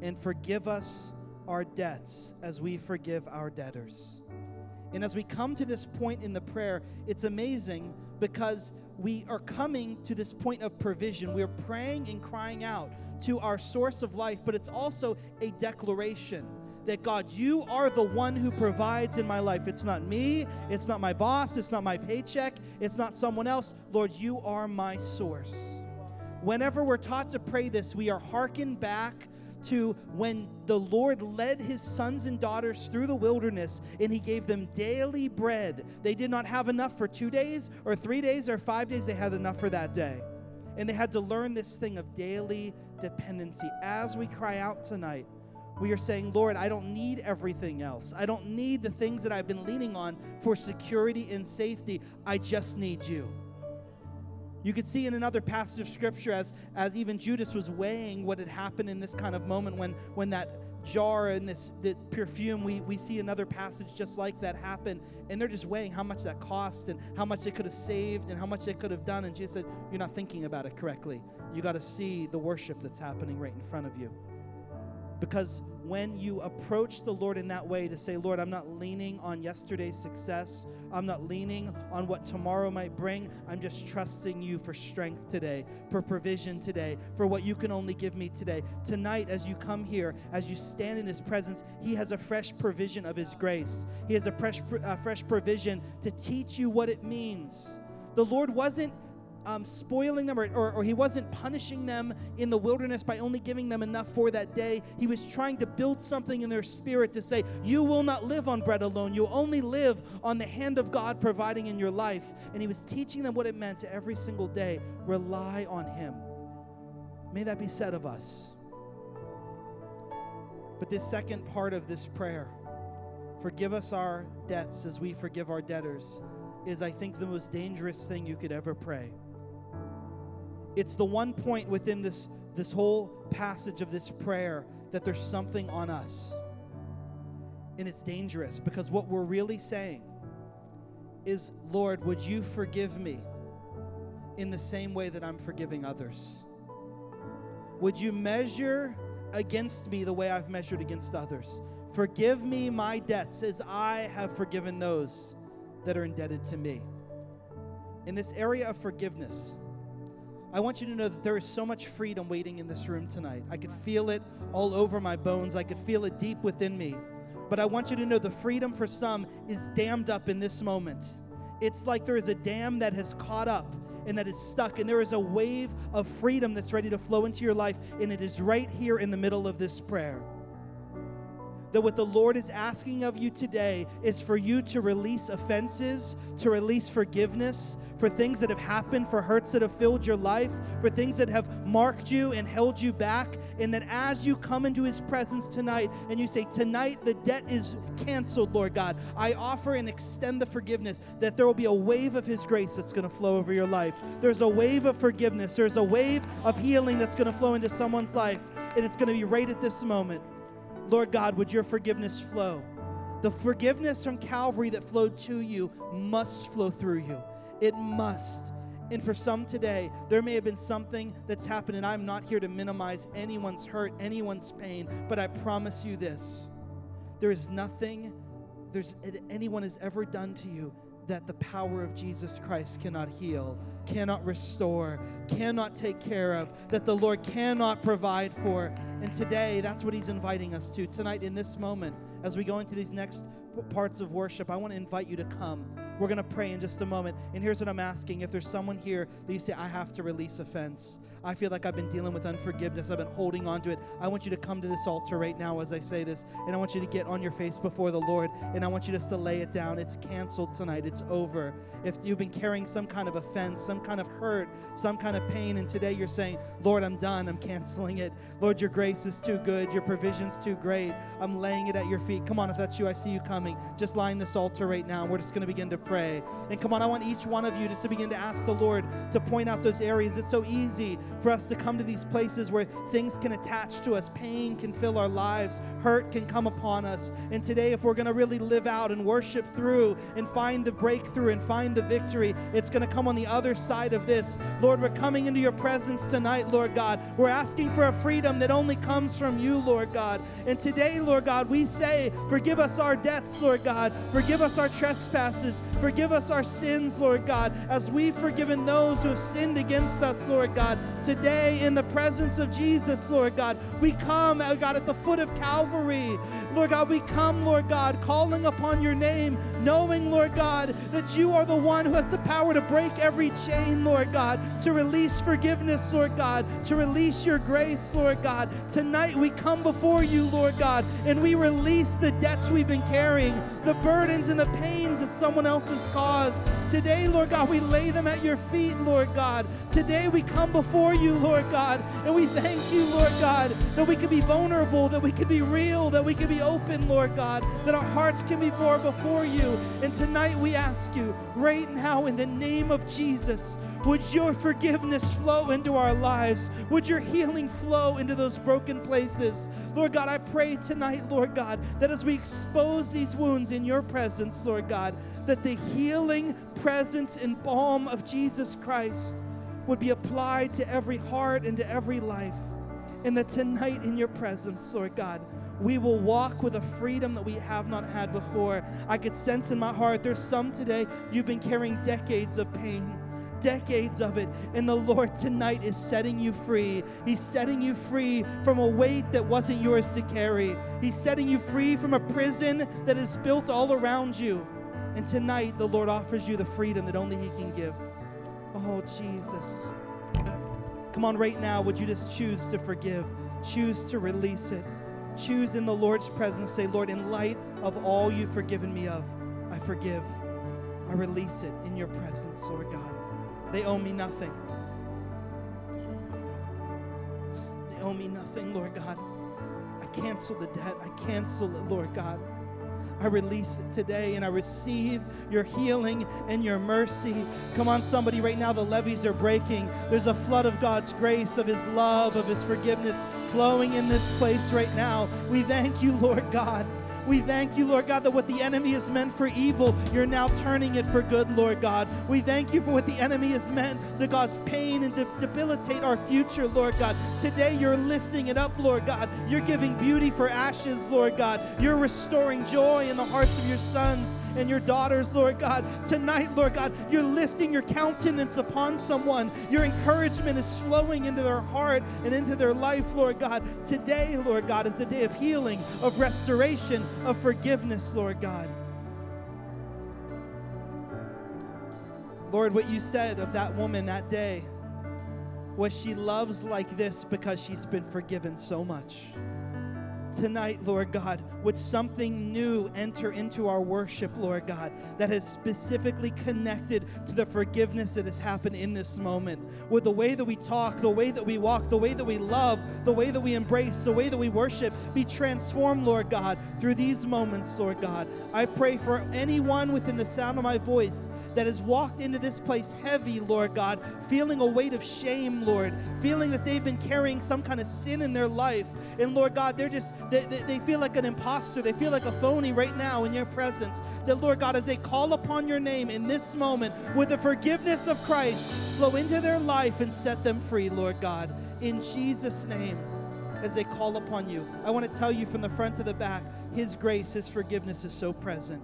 and forgive us our debts as we forgive our debtors. And as we come to this point in the prayer, it's amazing because we are coming to this point of provision. We're praying and crying out to our source of life, but it's also a declaration that God, you are the one who provides in my life. It's not me, it's not my boss, it's not my paycheck, it's not someone else. Lord, you are my source. Whenever we're taught to pray this, we are hearkened back to when the Lord led his sons and daughters through the wilderness and he gave them daily bread. They did not have enough for two days or three days or five days, they had enough for that day. And they had to learn this thing of daily dependency. As we cry out tonight, we are saying, Lord, I don't need everything else. I don't need the things that I've been leaning on for security and safety. I just need you. You could see in another passage of scripture as, as even Judas was weighing what had happened in this kind of moment when, when that jar and this, this perfume, we, we see another passage just like that happen. And they're just weighing how much that cost and how much they could have saved and how much they could have done. And Jesus said, You're not thinking about it correctly. You got to see the worship that's happening right in front of you. Because when you approach the Lord in that way to say, Lord, I'm not leaning on yesterday's success, I'm not leaning on what tomorrow might bring, I'm just trusting you for strength today, for provision today, for what you can only give me today. Tonight, as you come here, as you stand in His presence, He has a fresh provision of His grace. He has a fresh, uh, fresh provision to teach you what it means. The Lord wasn't um, spoiling them or, or, or, he wasn't punishing them in the wilderness by only giving them enough for that day. He was trying to build something in their spirit to say, You will not live on bread alone. You'll only live on the hand of God providing in your life. And he was teaching them what it meant to every single day rely on him. May that be said of us. But this second part of this prayer, forgive us our debts as we forgive our debtors, is, I think, the most dangerous thing you could ever pray. It's the one point within this, this whole passage of this prayer that there's something on us. And it's dangerous because what we're really saying is, Lord, would you forgive me in the same way that I'm forgiving others? Would you measure against me the way I've measured against others? Forgive me my debts as I have forgiven those that are indebted to me. In this area of forgiveness, I want you to know that there is so much freedom waiting in this room tonight. I could feel it all over my bones, I could feel it deep within me. But I want you to know the freedom for some is dammed up in this moment. It's like there is a dam that has caught up and that is stuck, and there is a wave of freedom that's ready to flow into your life, and it is right here in the middle of this prayer that what the Lord is asking of you today is for you to release offenses, to release forgiveness for things that have happened, for hurts that have filled your life, for things that have marked you and held you back. And that as you come into His presence tonight and you say, Tonight the debt is canceled, Lord God, I offer and extend the forgiveness, that there will be a wave of His grace that's going to flow over your life. There's a wave of forgiveness, there's a wave of healing that's going to flow into someone's life. And it's going to be right at this moment. Lord God, would your forgiveness flow? The forgiveness from Calvary that flowed to you must flow through you. It must. And for some today, there may have been something that's happened, and I'm not here to minimize anyone's hurt, anyone's pain, but I promise you this there is nothing there's anyone has ever done to you that the power of Jesus Christ cannot heal, cannot restore, cannot take care of, that the Lord cannot provide for. And today, that's what He's inviting us to. Tonight, in this moment, as we go into these next parts of worship, I want to invite you to come. We're going to pray in just a moment. And here's what I'm asking if there's someone here that you say, I have to release offense, I feel like I've been dealing with unforgiveness. I've been holding on to it. I want you to come to this altar right now as I say this, and I want you to get on your face before the Lord, and I want you just to lay it down. It's canceled tonight, it's over. If you've been carrying some kind of offense, some kind of hurt, some kind of pain, and today you're saying, Lord, I'm done, I'm canceling it. Lord, your grace is too good, your provision's too great. I'm laying it at your feet. Come on, if that's you, I see you coming. Just line this altar right now. We're just going to begin to pray. And come on, I want each one of you just to begin to ask the Lord to point out those areas. It's so easy for us to come to these places where things can attach to us, pain can fill our lives, hurt can come upon us. And today, if we're going to really live out and worship through and find the breakthrough and find the victory, it's going to come on the other side of this. Lord, we're coming into your presence tonight, Lord God. We're asking for a freedom that only comes from you, Lord God. And today, Lord God, we say, forgive us our debts, Lord God. Forgive us our trespasses. Forgive us our sins, Lord God, as we've forgiven those who have sinned against us, Lord God. Today, in the presence of Jesus, Lord God, we come, oh God, at the foot of Calvary. Lord God, we come, Lord God, calling upon your name, knowing, Lord God, that you are the one who has the power to break every chain, Lord God, to release forgiveness, Lord God, to release your grace, Lord God. Tonight we come before you, Lord God, and we release the debts we've been carrying, the burdens and the pains that someone else has caused. Today, Lord God, we lay them at your feet, Lord God. Today we come before you, Lord God, and we thank you, Lord God, that we can be vulnerable, that we can be real, that we can be open, Lord God, that our hearts can be more before you. And tonight we ask you, right now, in the name of Jesus, would your forgiveness flow into our lives? Would your healing flow into those broken places? Lord God, I pray tonight, Lord God, that as we expose these wounds in your presence, Lord God, that the healing presence and balm of Jesus Christ would be applied to every heart and to every life. And that tonight in your presence, Lord God, we will walk with a freedom that we have not had before. I could sense in my heart there's some today, you've been carrying decades of pain decades of it. And the Lord tonight is setting you free. He's setting you free from a weight that wasn't yours to carry. He's setting you free from a prison that is built all around you. And tonight, the Lord offers you the freedom that only He can give. Oh, Jesus. Come on, right now, would you just choose to forgive? Choose to release it. Choose in the Lord's presence. Say, Lord, in light of all you've forgiven me of, I forgive. I release it in your presence, Lord God. They owe me nothing. They owe me nothing, Lord God. I cancel the debt. I cancel it, Lord God. I release it today and I receive your healing and your mercy. Come on, somebody, right now the levees are breaking. There's a flood of God's grace, of His love, of His forgiveness flowing in this place right now. We thank you, Lord God. We thank you, Lord God, that what the enemy is meant for evil, you're now turning it for good, Lord God. We thank you for what the enemy is meant to cause pain and to debilitate our future, Lord God. Today you're lifting it up, Lord God. You're giving beauty for ashes, Lord God. You're restoring joy in the hearts of your sons and your daughters, Lord God. Tonight, Lord God, you're lifting your countenance upon someone. Your encouragement is flowing into their heart and into their life, Lord God. Today, Lord God, is the day of healing, of restoration, of forgiveness, Lord God. Lord, what you said of that woman that day was she loves like this because she's been forgiven so much tonight, Lord God, would something new enter into our worship, Lord God, that is specifically connected to the forgiveness that has happened in this moment. Would the way that we talk, the way that we walk, the way that we love, the way that we embrace, the way that we worship be transformed, Lord God, through these moments, Lord God. I pray for anyone within the sound of my voice that has walked into this place heavy, Lord God, feeling a weight of shame, Lord, feeling that they've been carrying some kind of sin in their life. And Lord God, they're just, they, they, they feel like an imposter. They feel like a phony right now in your presence. That, Lord God, as they call upon your name in this moment, with the forgiveness of Christ, flow into their life and set them free, Lord God. In Jesus' name, as they call upon you. I want to tell you from the front to the back, His grace, His forgiveness is so present.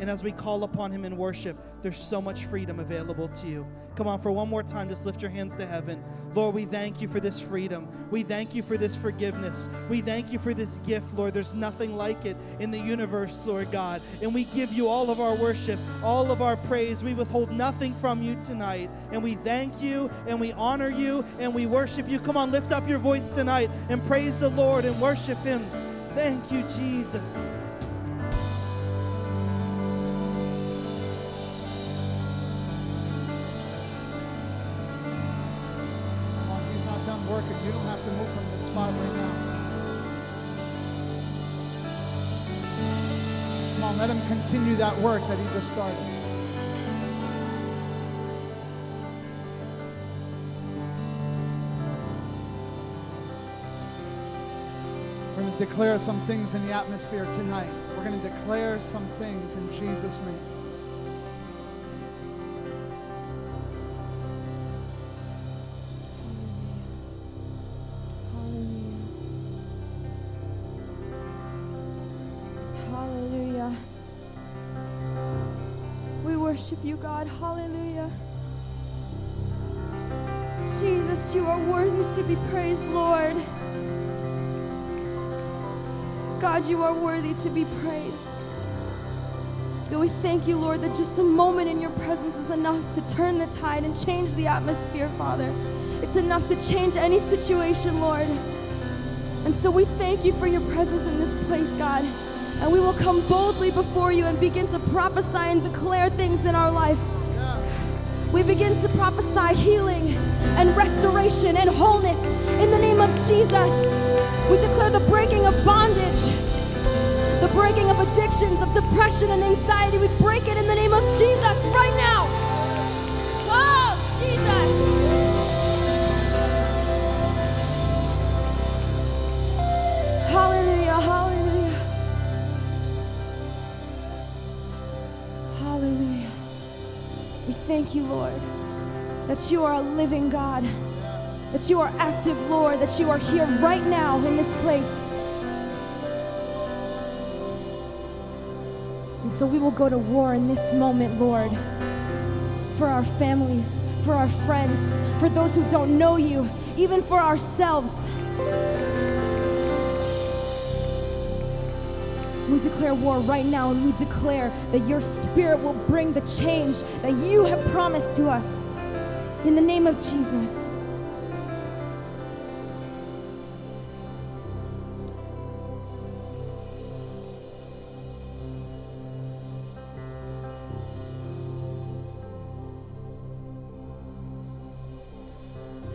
And as we call upon Him in worship, there's so much freedom available to you. Come on, for one more time, just lift your hands to heaven. Lord, we thank you for this freedom. We thank you for this forgiveness. We thank you for this gift, Lord. There's nothing like it in the universe, Lord God. And we give you all of our worship, all of our praise. We withhold nothing from you tonight. And we thank you and we honor you and we worship you. Come on, lift up your voice tonight and praise the Lord and worship Him. Thank you, Jesus. That work that he just started. We're going to declare some things in the atmosphere tonight. We're going to declare some things in Jesus' name. Be praised, Lord. God, you are worthy to be praised. God, we thank you, Lord, that just a moment in your presence is enough to turn the tide and change the atmosphere, Father. It's enough to change any situation, Lord. And so we thank you for your presence in this place, God. And we will come boldly before you and begin to prophesy and declare things in our life. We begin to prophesy healing and restoration and wholeness in the name of Jesus. We declare the breaking of bondage, the breaking of addictions, of depression and anxiety. We break it in the name of Jesus right now. Oh, Jesus. Hallelujah, hallelujah. Hallelujah. We thank you, Lord, that you are a living God, that you are active, Lord, that you are here right now in this place. And so we will go to war in this moment, Lord, for our families, for our friends, for those who don't know you, even for ourselves. We declare war right now and we declare that your spirit will bring the change that you have promised to us. In the name of Jesus.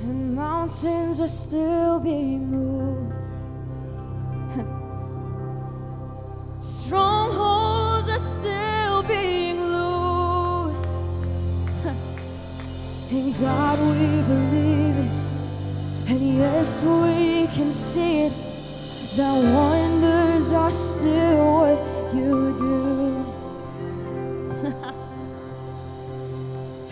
And mountains are still being moved. God, we believe it. And yes, we can see it. That wonders are still what you do.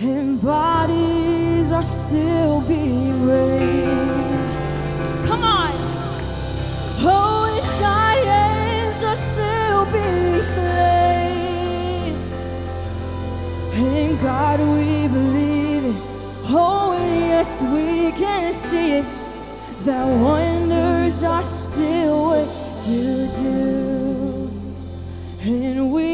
[laughs] and bodies are still being raised. Come on. And giants are still being slain. And God, we believe. Yes, we can see it. That wonders are still what you do. And we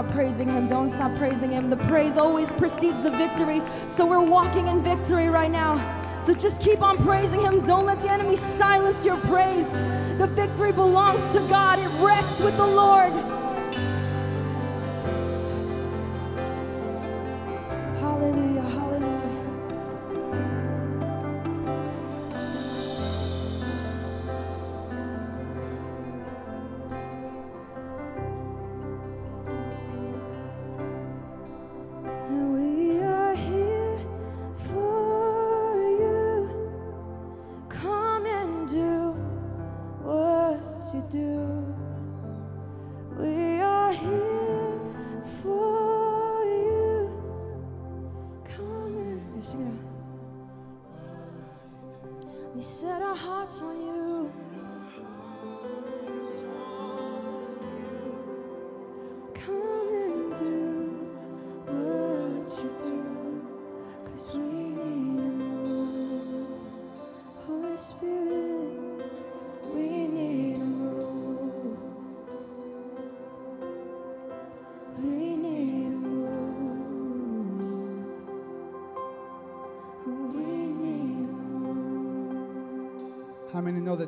stop praising him. Don't stop praising him. The praise always precedes the victory. So we're walking in victory right now. So just keep on praising him. Don't let the enemy silence your praise. The victory belongs to God, it rests with the Lord.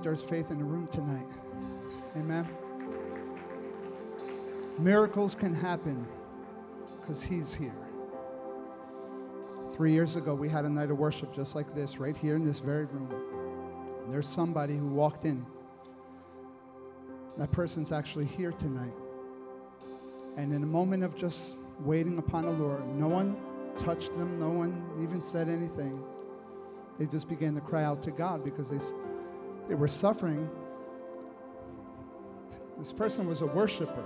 There's faith in the room tonight? Amen. Miracles can happen because He's here. Three years ago, we had a night of worship just like this, right here in this very room. And there's somebody who walked in. That person's actually here tonight. And in a moment of just waiting upon the Lord, no one touched them, no one even said anything. They just began to cry out to God because they, they were suffering. This person was a worshiper.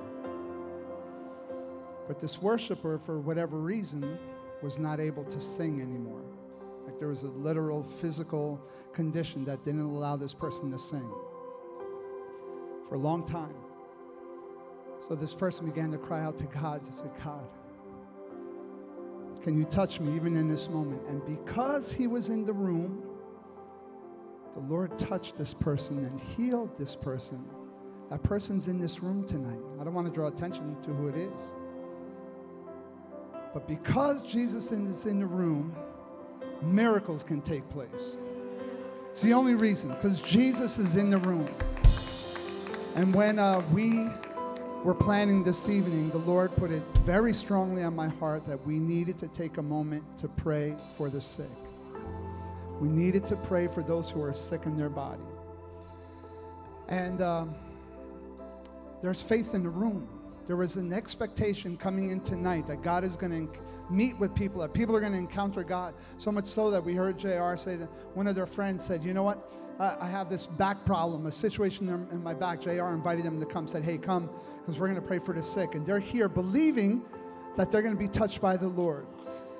But this worshiper, for whatever reason, was not able to sing anymore. Like there was a literal physical condition that didn't allow this person to sing for a long time. So this person began to cry out to God to say, God, can you touch me even in this moment? And because he was in the room, the Lord touched this person and healed this person. That person's in this room tonight. I don't want to draw attention to who it is. But because Jesus is in the room, miracles can take place. It's the only reason, because Jesus is in the room. And when uh, we were planning this evening, the Lord put it very strongly on my heart that we needed to take a moment to pray for the sick. We needed to pray for those who are sick in their body. And um, there's faith in the room. there was an expectation coming in tonight that God is going to meet with people, that people are going to encounter God. So much so that we heard JR say that one of their friends said, You know what? I have this back problem, a situation in my back. JR invited them to come, said, Hey, come, because we're going to pray for the sick. And they're here believing that they're going to be touched by the Lord.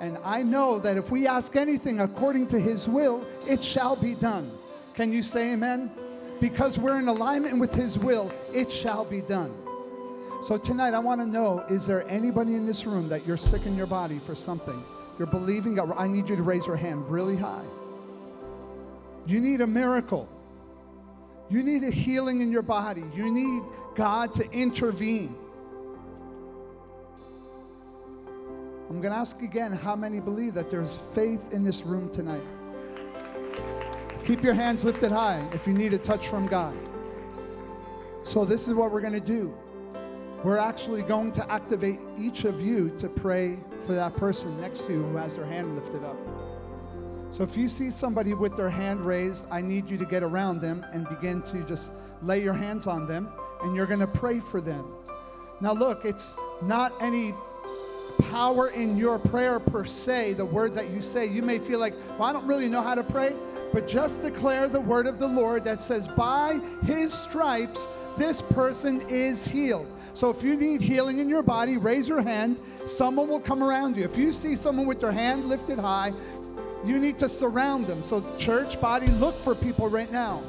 And I know that if we ask anything according to his will, it shall be done. Can you say amen? Because we're in alignment with his will, it shall be done. So tonight, I want to know is there anybody in this room that you're sick in your body for something? You're believing God. I need you to raise your hand really high. You need a miracle. You need a healing in your body. You need God to intervene. I'm going to ask again how many believe that there's faith in this room tonight? Keep your hands lifted high if you need a touch from God. So, this is what we're going to do. We're actually going to activate each of you to pray for that person next to you who has their hand lifted up. So, if you see somebody with their hand raised, I need you to get around them and begin to just lay your hands on them, and you're going to pray for them. Now, look, it's not any power in your prayer per se, the words that you say. You may feel like, well, I don't really know how to pray, but just declare the word of the Lord that says, by his stripes, this person is healed. So if you need healing in your body, raise your hand. Someone will come around you. If you see someone with their hand lifted high, you need to surround them. So, church, body, look for people right now.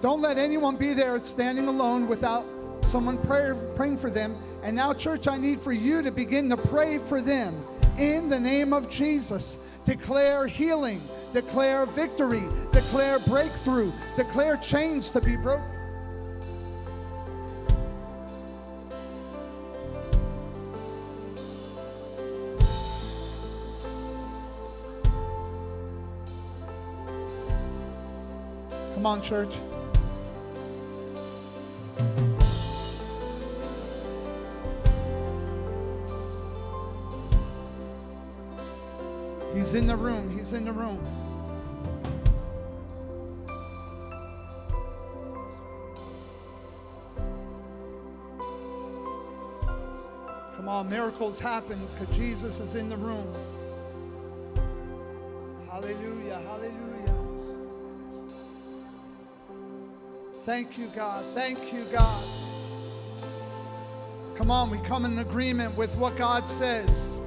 Don't let anyone be there standing alone without someone pray, praying for them. And now, church, I need for you to begin to pray for them in the name of Jesus. Declare healing, declare victory, declare breakthrough, declare chains to be broken. Come on, church. He's in the room. He's in the room. Come on, miracles happen because Jesus is in the room. Hallelujah, hallelujah. Thank you, God. Thank you, God. Come on, we come in agreement with what God says.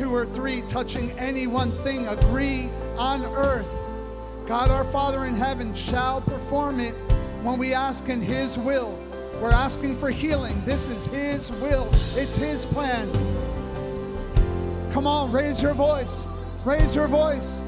Two or three touching any one thing, agree on earth. God our Father in heaven shall perform it when we ask in His will. We're asking for healing. This is His will, it's His plan. Come on, raise your voice. Raise your voice.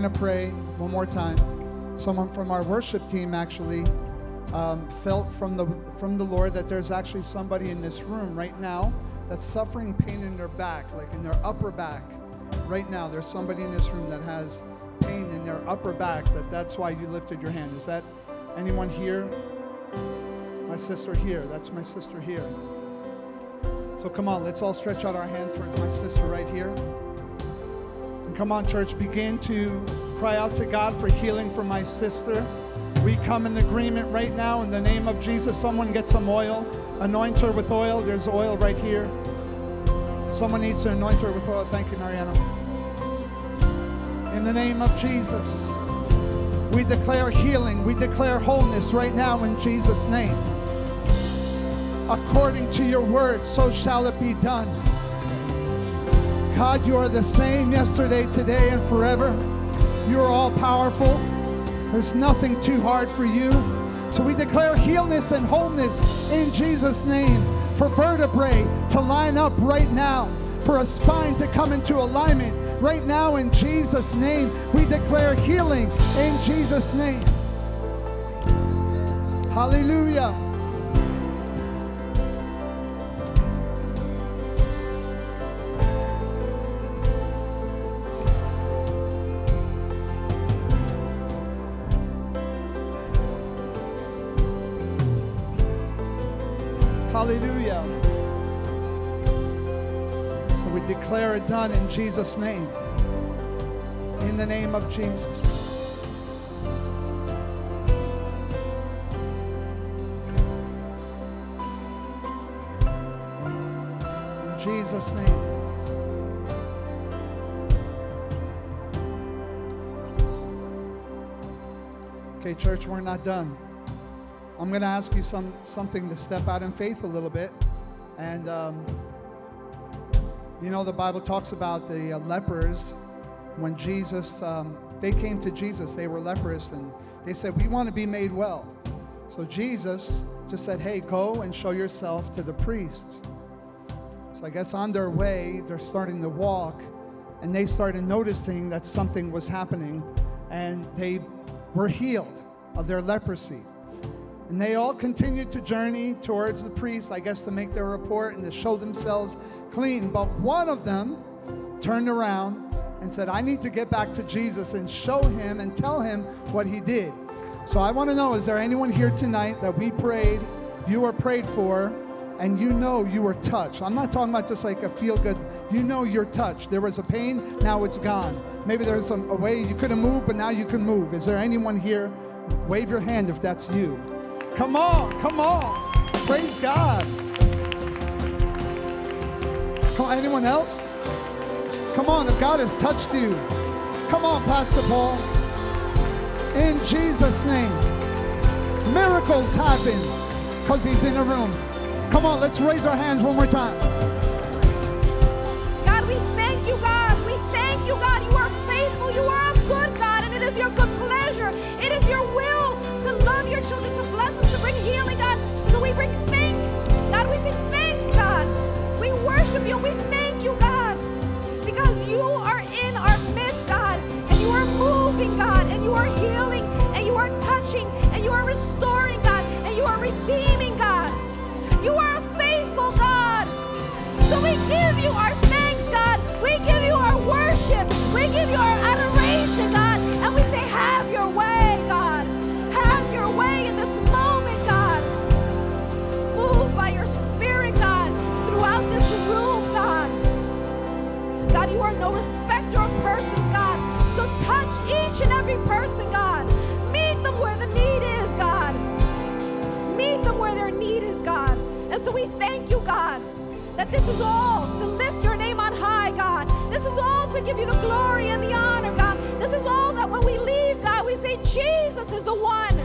Going to pray one more time. Someone from our worship team actually um, felt from the from the Lord that there's actually somebody in this room right now that's suffering pain in their back, like in their upper back. Right now, there's somebody in this room that has pain in their upper back. That that's why you lifted your hand. Is that anyone here? My sister here. That's my sister here. So come on, let's all stretch out our hand towards my sister right here. Come on, church, begin to cry out to God for healing for my sister. We come in agreement right now in the name of Jesus. Someone get some oil, anoint her with oil. There's oil right here. Someone needs to anoint her with oil. Thank you, Mariana. In the name of Jesus, we declare healing. We declare wholeness right now in Jesus' name. According to your word, so shall it be done. God, you are the same yesterday, today, and forever. You are all powerful. There's nothing too hard for you. So we declare healness and wholeness in Jesus' name for vertebrae to line up right now, for a spine to come into alignment, Right now, in Jesus' name, we declare healing in Jesus' name. Hallelujah. Done in Jesus' name. In the name of Jesus. In Jesus' name. Okay, church, we're not done. I'm going to ask you some something to step out in faith a little bit, and um, you know the Bible talks about the uh, lepers when Jesus um, they came to Jesus, they were leprous, and they said, "We want to be made well." So Jesus just said, "Hey, go and show yourself to the priests." So I guess on their way, they're starting to walk, and they started noticing that something was happening, and they were healed of their leprosy. And they all continued to journey towards the priest, I guess, to make their report and to show themselves clean. But one of them turned around and said, I need to get back to Jesus and show him and tell him what he did. So I want to know is there anyone here tonight that we prayed, you were prayed for, and you know you were touched? I'm not talking about just like a feel good, you know you're touched. There was a pain, now it's gone. Maybe there's some, a way you couldn't move, but now you can move. Is there anyone here? Wave your hand if that's you. Come on, come on. Praise God. Come on, anyone else? Come on, if God has touched you. Come on, Pastor Paul. In Jesus' name. Miracles happen because he's in the room. Come on, let's raise our hands one more time. God, we thank you, God. We thank you, God. You are faithful. You are a good God, and it is your good pleasure. It is your will worship you. We thank you, God, because you are in our midst, God, and you are moving, God, and you are healing, and you are touching, and you are restoring, God, and you are redeeming, God. You are a faithful God. So we give you our thanks, God. We give you our worship. We give you our of persons, God. So touch each and every person, God. Meet them where the need is, God. Meet them where their need is, God. And so we thank you, God, that this is all to lift your name on high, God. This is all to give you the glory and the honor, God. This is all that when we leave, God, we say, Jesus is the one.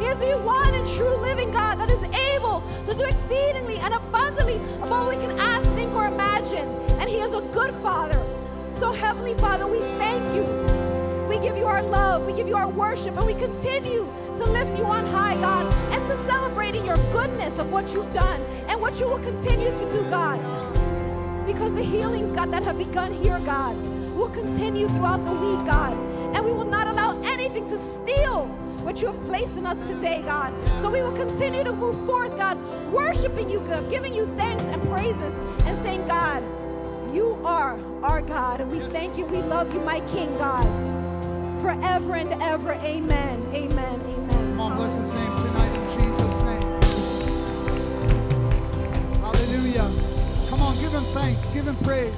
He is the one and true living God that is able to do exceedingly and abundantly above what we can ask, think, or imagine. And He is a good Father. So, Heavenly Father, we thank you. We give you our love, we give you our worship, and we continue to lift you on high, God, and to celebrating your goodness of what you've done and what you will continue to do, God. Because the healings, God, that have begun here, God, will continue throughout the week, God. And we will not allow anything to steal what you have placed in us today, God. So we will continue to move forth, God, worshiping you, God, giving you thanks and praises, and saying, God, you are our God. And we thank you. We love you, my King, God forever and ever. Amen. Amen. Amen. Come on, bless his name tonight in Jesus' name. Hallelujah. Come on, give him thanks, give him praise.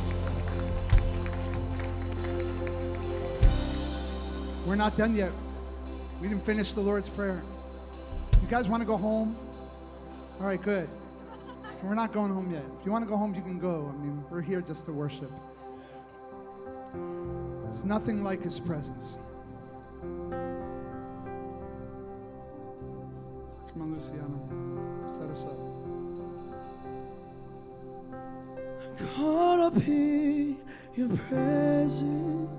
We're not done yet. We didn't finish the Lord's Prayer. You guys want to go home? All right, good. We're not going home yet. If you want to go home, you can go. I mean, we're here just to worship. There's nothing like his presence. Come on, Luciano. Set us up. I'm caught up in your presence.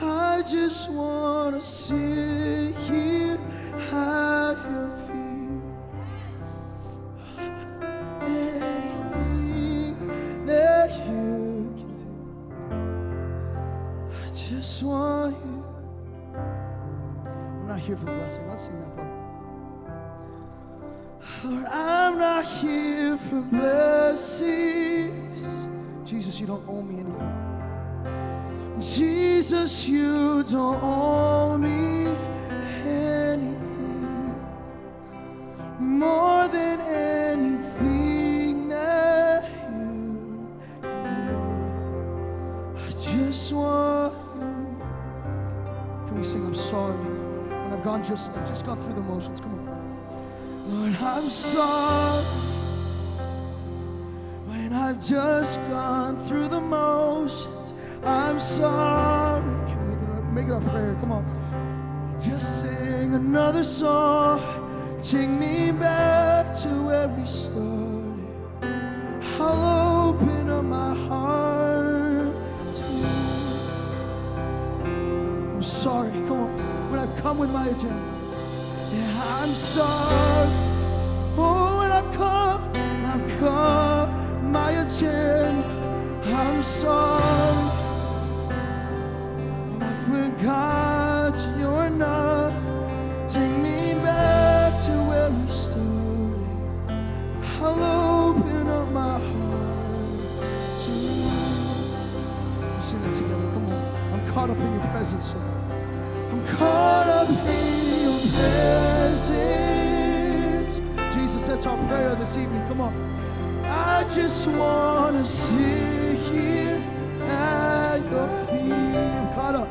I just wanna sit here at your you. I'm not here for blessing. Let's sing that part. Lord, I'm not here for blessings. Jesus, you don't owe me anything. Jesus, you don't owe me anything. More than anything that you can do. I just want we sing I'm sorry? When I've gone just I've just gone through the motions. Come on. Lord, I'm sorry. When I've just gone through the motions, I'm sorry. Can make it, make it our prayer? Come on. Just sing another song. Take me back to where we started. I'll open up my heart I'm sorry. Come on. When I've come with my agenda. Yeah, I'm sorry. Oh, when I've come, I've come my agenda. I'm sorry. I forgot you're not. Take me back to where we started. I'll open up my heart caught up in your presence, Lord. I'm caught up in your presence. Jesus, that's our prayer this evening. Come on. I just want to sit here at your feet. I'm caught up.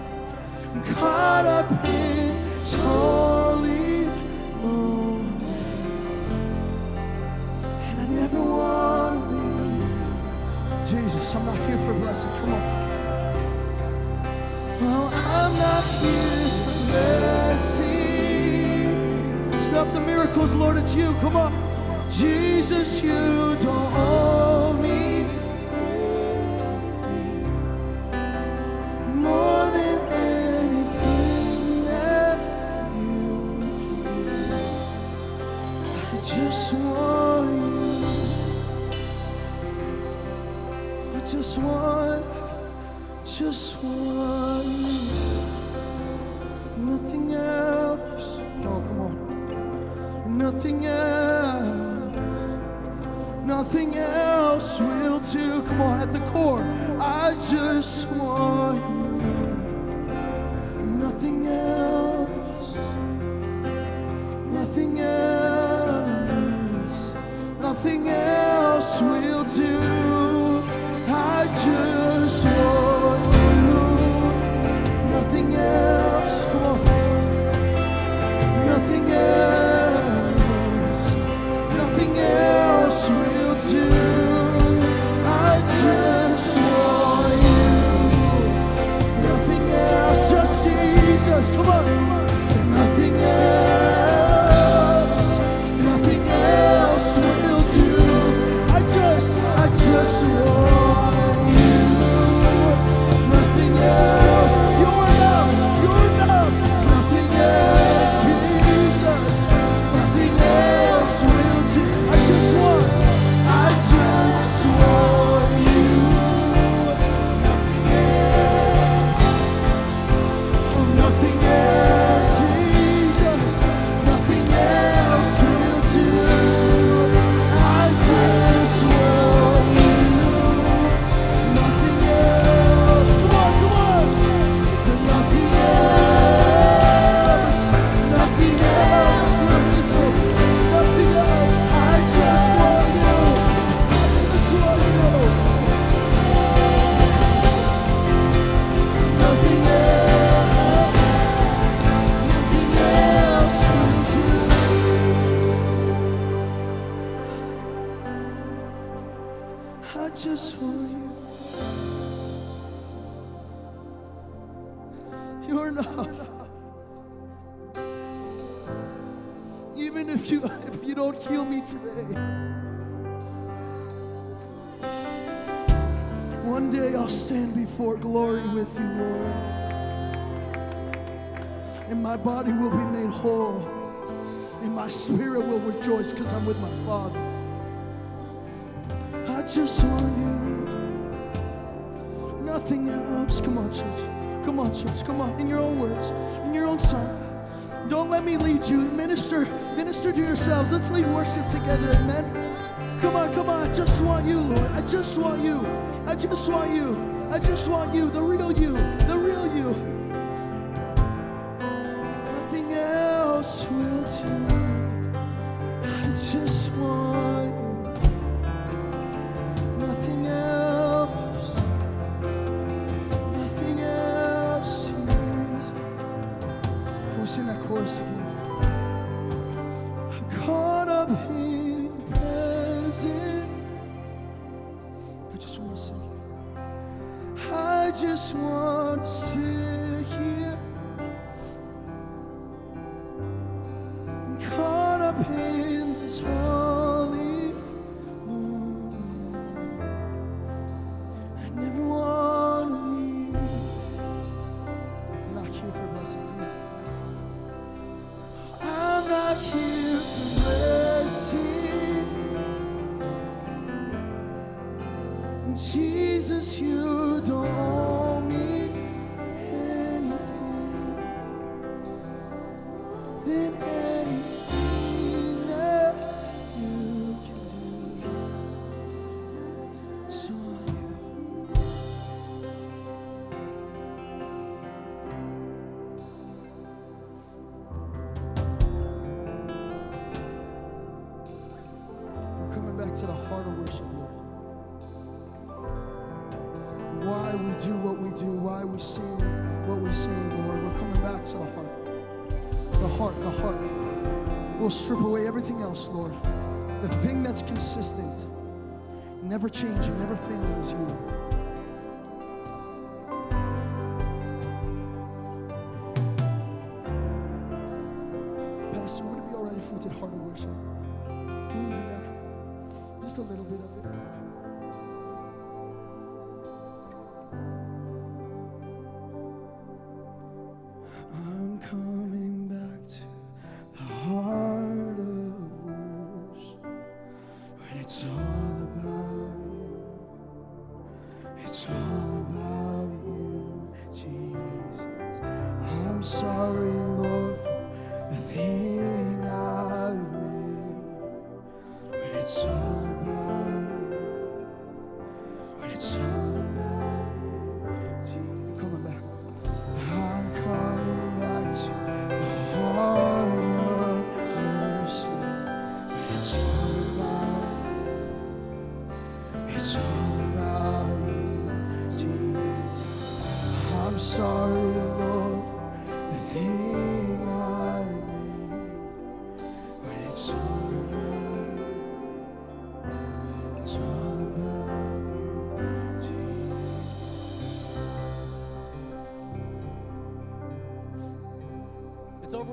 I'm caught up in holy moment. And I never want to leave. Jesus, I'm not here for a blessing. Come on. Well, I'm not here for blessing. It's not the miracles, Lord, it's you. Come on. Jesus, you don't owe me anything more than anything that you do. I just want you. I just want just you. Nothing else. Oh, come on. Nothing else. Nothing else will do. Come on, at the core. I just want today. One day I'll stand before glory with you, Lord. And my body will be made whole. And my spirit will rejoice because I'm with my Father. I just want you. Nothing else. Come on, church. Come on, church. Come on. In your own words, in your own song. Don't let me lead you. Minister, minister to yourselves. Let's lead worship together. Amen. Come on, come on. I just want you, Lord. I just want you. I just want you. I just want you, the real you, the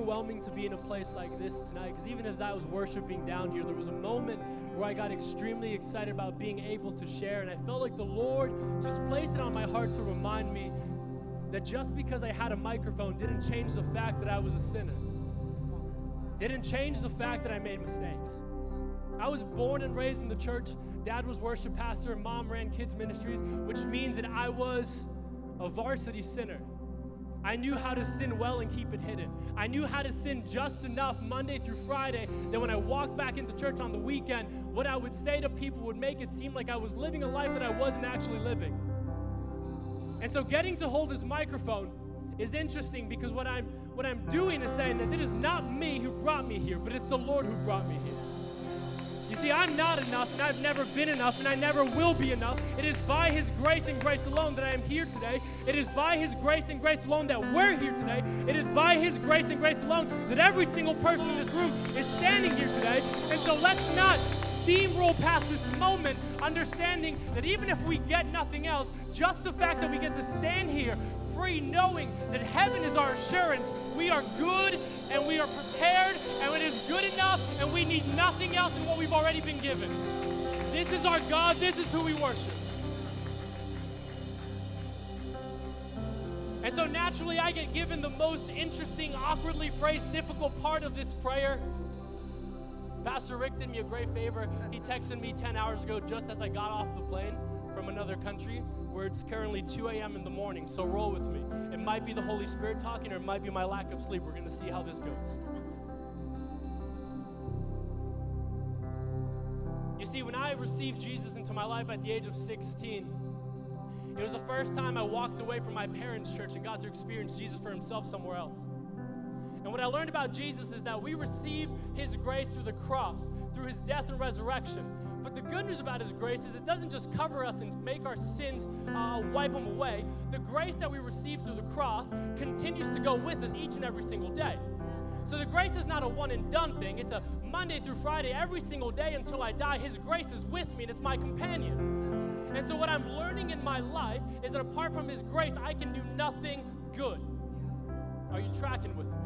overwhelming to be in a place like this tonight because even as I was worshiping down here, there was a moment where I got extremely excited about being able to share, and I felt like the Lord just placed it on my heart to remind me that just because I had a microphone didn't change the fact that I was a sinner, didn't change the fact that I made mistakes. I was born and raised in the church. Dad was worship pastor, mom ran kids ministries, which means that I was a varsity sinner. I knew how to sin well and keep it hidden. I knew how to sin just enough Monday through Friday that when I walked back into church on the weekend, what I would say to people would make it seem like I was living a life that I wasn't actually living. And so getting to hold this microphone is interesting because what I'm what I'm doing is saying that it is not me who brought me here, but it's the Lord who brought me here. You see, I'm not enough, and I've never been enough, and I never will be enough. It is by His grace and grace alone that I am here today. It is by His grace and grace alone that we're here today. It is by His grace and grace alone that every single person in this room is standing here today. And so let's not steamroll past this moment, understanding that even if we get nothing else, just the fact that we get to stand here free, knowing that heaven is our assurance, we are good and we are prepared and it is good enough and we need nothing else than what we've already been given. This is our God, this is who we worship. And so naturally, I get given the most interesting, awkwardly phrased, difficult part of this prayer. Pastor Rick did me a great favor. He texted me 10 hours ago just as I got off the plane from another country where it's currently 2 a.m. in the morning. So roll with me. It might be the Holy Spirit talking, or it might be my lack of sleep. We're going to see how this goes. You see, when I received Jesus into my life at the age of 16, it was the first time I walked away from my parents' church and got to experience Jesus for himself somewhere else. And what I learned about Jesus is that we receive his grace through the cross, through his death and resurrection. Good news about his grace is it doesn't just cover us and make our sins uh, wipe them away. The grace that we receive through the cross continues to go with us each and every single day. So the grace is not a one and done thing. It's a Monday through Friday, every single day until I die. His grace is with me and it's my companion. And so what I'm learning in my life is that apart from his grace, I can do nothing good. Are you tracking with me?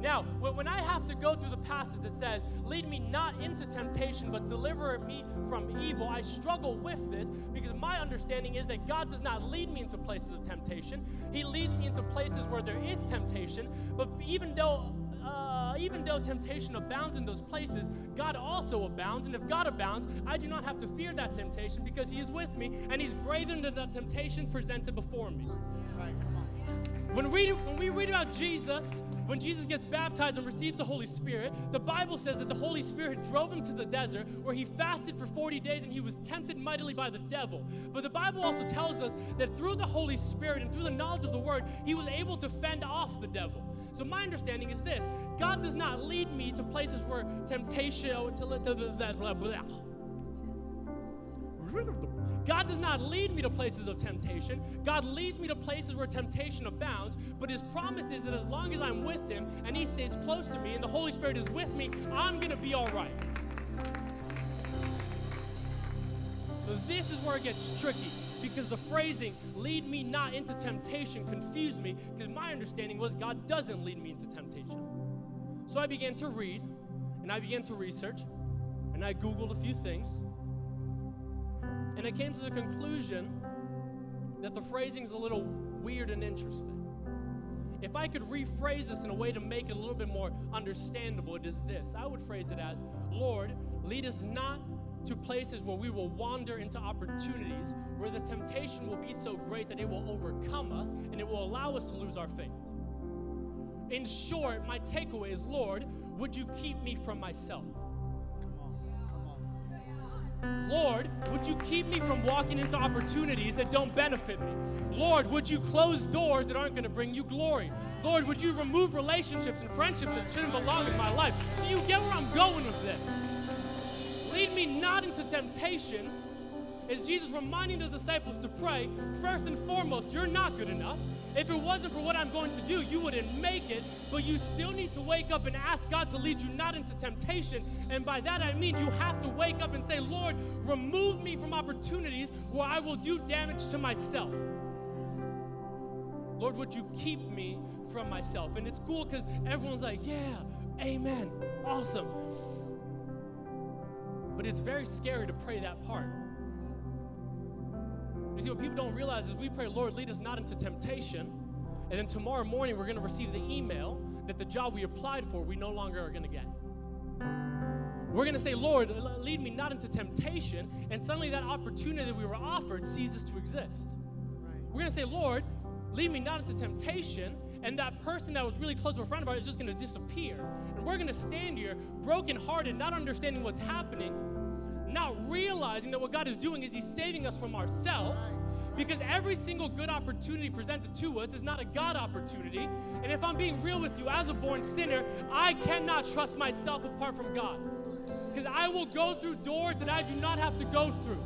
Now, when I have to go through the passage that says, Lead me not into temptation, but deliver me from evil, I struggle with this because my understanding is that God does not lead me into places of temptation. He leads me into places where there is temptation, but even though uh, even though temptation abounds in those places, God also abounds. And if God abounds, I do not have to fear that temptation because He is with me and He's greater than the temptation presented before me. When we, when we read about Jesus, when Jesus gets baptized and receives the Holy Spirit, the Bible says that the Holy Spirit drove him to the desert where he fasted for 40 days and he was tempted mightily by the devil. But the Bible also tells us that through the Holy Spirit and through the knowledge of the Word, he was able to fend off the devil. So my understanding is this God does not lead me to places where temptation, oh, to, blah, blah, blah, God does not lead me to places of temptation. God leads me to places where temptation abounds. But His promise is that as long as I'm with Him and He stays close to me and the Holy Spirit is with me, I'm going to be all right. So this is where it gets tricky because the phrasing, lead me not into temptation, confused me because my understanding was God doesn't lead me into temptation. So I began to read and I began to research and I Googled a few things and I came to the conclusion that the phrasing is a little weird and interesting. If I could rephrase this in a way to make it a little bit more understandable, it is this. I would phrase it as Lord, lead us not to places where we will wander into opportunities where the temptation will be so great that it will overcome us and it will allow us to lose our faith. In short, my takeaway is Lord, would you keep me from myself? Lord, would you keep me from walking into opportunities that don't benefit me? Lord, would you close doors that aren't going to bring you glory? Lord, would you remove relationships and friendships that shouldn't belong in my life? Do you get where I'm going with this? Lead me not into temptation. Is Jesus reminding the disciples to pray? First and foremost, you're not good enough. If it wasn't for what I'm going to do, you wouldn't make it, but you still need to wake up and ask God to lead you not into temptation. And by that I mean you have to wake up and say, Lord, remove me from opportunities where I will do damage to myself. Lord, would you keep me from myself? And it's cool because everyone's like, yeah, amen, awesome. But it's very scary to pray that part. You see, what people don't realize is we pray, Lord, lead us not into temptation. And then tomorrow morning, we're going to receive the email that the job we applied for, we no longer are going to get. We're going to say, Lord, lead me not into temptation. And suddenly that opportunity that we were offered ceases to exist. We're going to say, Lord, lead me not into temptation. And that person that was really close to a friend of ours is just going to disappear. And we're going to stand here brokenhearted, not understanding what's happening not realizing that what God is doing is He's saving us from ourselves. Because every single good opportunity presented to us is not a God opportunity. And if I'm being real with you, as a born sinner, I cannot trust myself apart from God. Because I will go through doors that I do not have to go through.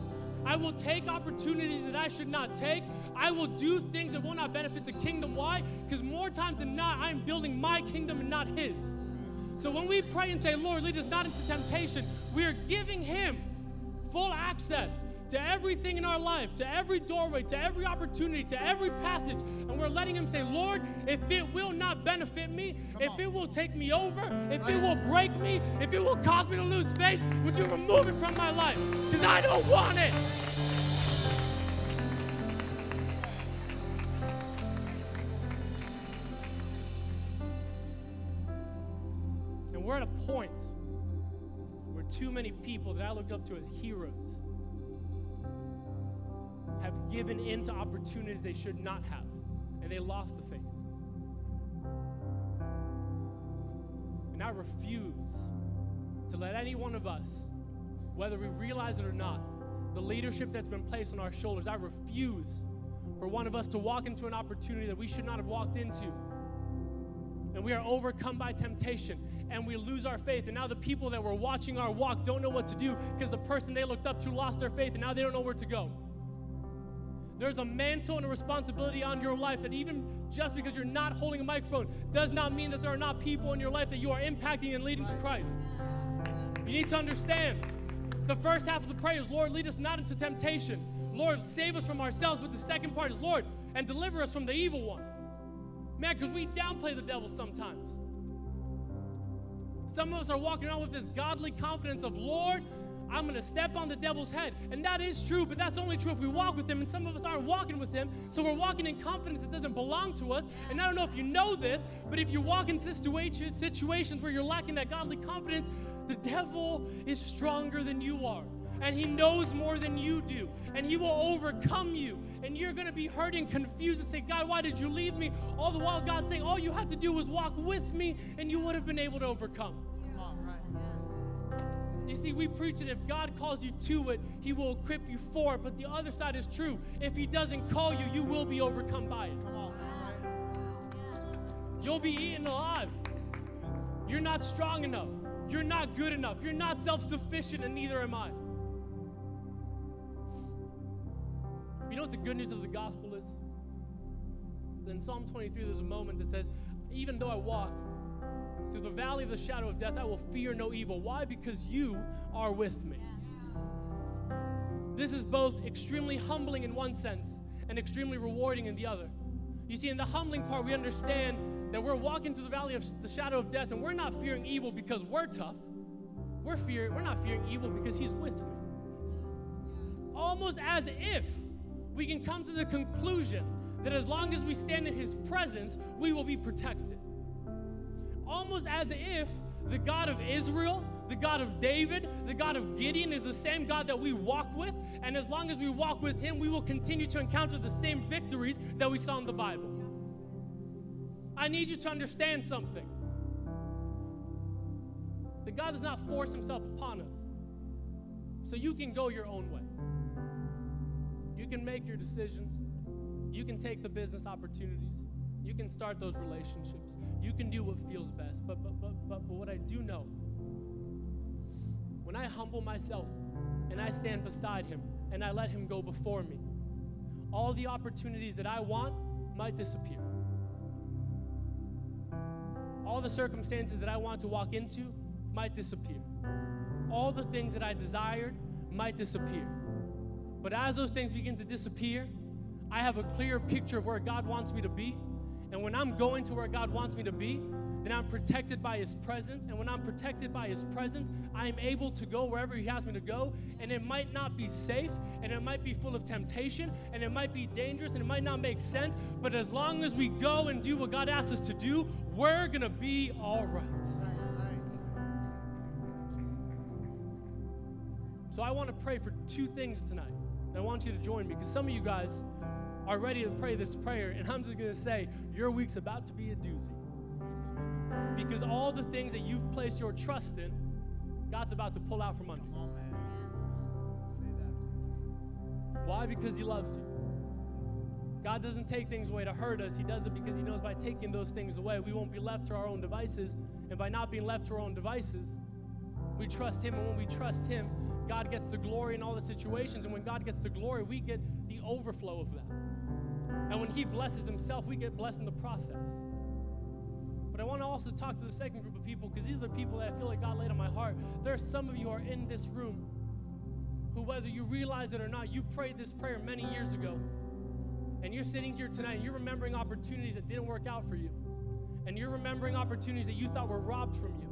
I will take opportunities that I should not take. I will do things that will not benefit the kingdom. Why? Because more times than not, I'm building my kingdom and not His. So when we pray and say, Lord, lead us not into temptation, we are giving Him full access to everything in our life, to every doorway, to every opportunity, to every passage. And we're letting Him say, Lord, if it will not benefit me, Come if on. it will take me over, if it will break me, if it will cause me to lose faith, would you remove it from my life? Because I don't want it. And we're at a point too many people that I looked up to as heroes have given in to opportunities they should not have. and they lost the faith. And I refuse to let any one of us, whether we realize it or not, the leadership that's been placed on our shoulders, I refuse for one of us to walk into an opportunity that we should not have walked into. And we are overcome by temptation and we lose our faith. And now the people that were watching our walk don't know what to do because the person they looked up to lost their faith and now they don't know where to go. There's a mantle and a responsibility on your life that even just because you're not holding a microphone does not mean that there are not people in your life that you are impacting and leading to Christ. You need to understand the first half of the prayer is, Lord, lead us not into temptation. Lord, save us from ourselves. But the second part is, Lord, and deliver us from the evil one. Man, because we downplay the devil sometimes. Some of us are walking around with this godly confidence of, Lord, I'm going to step on the devil's head. And that is true, but that's only true if we walk with him. And some of us aren't walking with him. So we're walking in confidence that doesn't belong to us. And I don't know if you know this, but if you walk in situations, where you're lacking that godly confidence, the devil is stronger than you are. And he knows more than you do. And he will overcome you. And you're going to be hurt and confused and say, God, why did you leave me? All the while, God's saying, all you had to do was walk with me, and you would have been able to overcome. You see, we preach that if God calls you to it, He will equip you for it. But the other side is true. If He doesn't call you, you will be overcome by it. You'll be eaten alive. You're not strong enough. You're not good enough. You're not self sufficient, and neither am I. You know what the good news of the gospel is? In Psalm 23, there's a moment that says, Even though I walk through the valley of the shadow of death, I will fear no evil. Why? Because you are with me. This is both extremely humbling in one sense and extremely rewarding in the other. You see, in the humbling part, we understand that we're walking through the valley of the shadow of death and we're not fearing evil because we're tough. We're fearing, we're not fearing evil because he's with me. Almost as if we can come to the conclusion that as long as we stand in his presence, we will be protected. Almost as if the God of Israel, the God of David, the God of Gideon is the same God that we walk with. And as long as we walk with him, we will continue to encounter the same victories that we saw in the Bible. I need you to understand something that God does not force himself upon us. So you can go your own way. You can make your decisions. You can take the business opportunities. You can start those relationships. You can do what feels best. But but but but, but what I do know, when I humble myself and I stand beside him and I let him go before me, all the opportunities that I want might disappear. All the circumstances that I want to walk into might disappear. All the things that I desired might disappear. But as those things begin to disappear, I have a clear picture of where God wants me to be. And when I'm going to where God wants me to be, then I'm protected by His presence. And when I'm protected by His presence, I am able to go wherever He has me to go. And it might not be safe, and it might be full of temptation, and it might be dangerous, and it might not make sense. But as long as we go and do what God asks us to do, we're going to be all right. So I want to pray for two things tonight. And I want you to join me because some of you guys are ready to pray this prayer, and I'm just going to say, your week's about to be a doozy. Because all the things that you've placed your trust in, God's about to pull out from under you. Why? Because He loves you. God doesn't take things away to hurt us. He does it because He knows by taking those things away, we won't be left to our own devices. And by not being left to our own devices, we trust Him. And when we trust Him, God gets the glory in all the situations. And when God gets the glory, we get the overflow of that. And when He blesses Himself, we get blessed in the process. But I want to also talk to the second group of people because these are the people that I feel like God laid on my heart. There are some of you who are in this room who, whether you realize it or not, you prayed this prayer many years ago. And you're sitting here tonight and you're remembering opportunities that didn't work out for you. And you're remembering opportunities that you thought were robbed from you.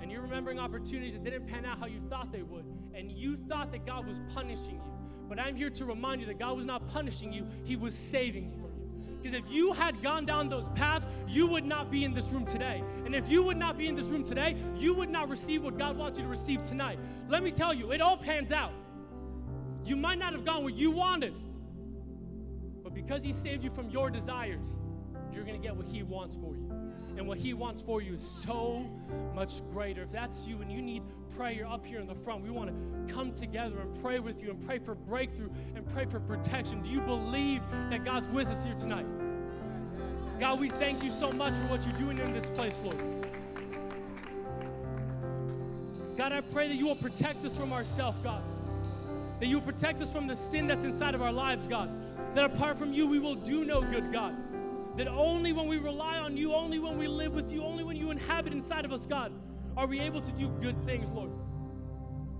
And you're remembering opportunities that didn't pan out how you thought they would. And you thought that God was punishing you. But I'm here to remind you that God was not punishing you, He was saving you from you. Because if you had gone down those paths, you would not be in this room today. And if you would not be in this room today, you would not receive what God wants you to receive tonight. Let me tell you, it all pans out. You might not have gone where you wanted, but because He saved you from your desires, you're going to get what He wants for you. And what He wants for you is so much greater. If that's you and you need prayer up here in the front, we want to come together and pray with you and pray for breakthrough and pray for protection. Do you believe that God's with us here tonight? God, we thank you so much for what you're doing in this place, Lord. God, I pray that you will protect us from ourselves, God. That you will protect us from the sin that's inside of our lives, God. That apart from you, we will do no good, God. That only when we rely on you, only when we live with you, only when you inhabit inside of us, God, are we able to do good things, Lord.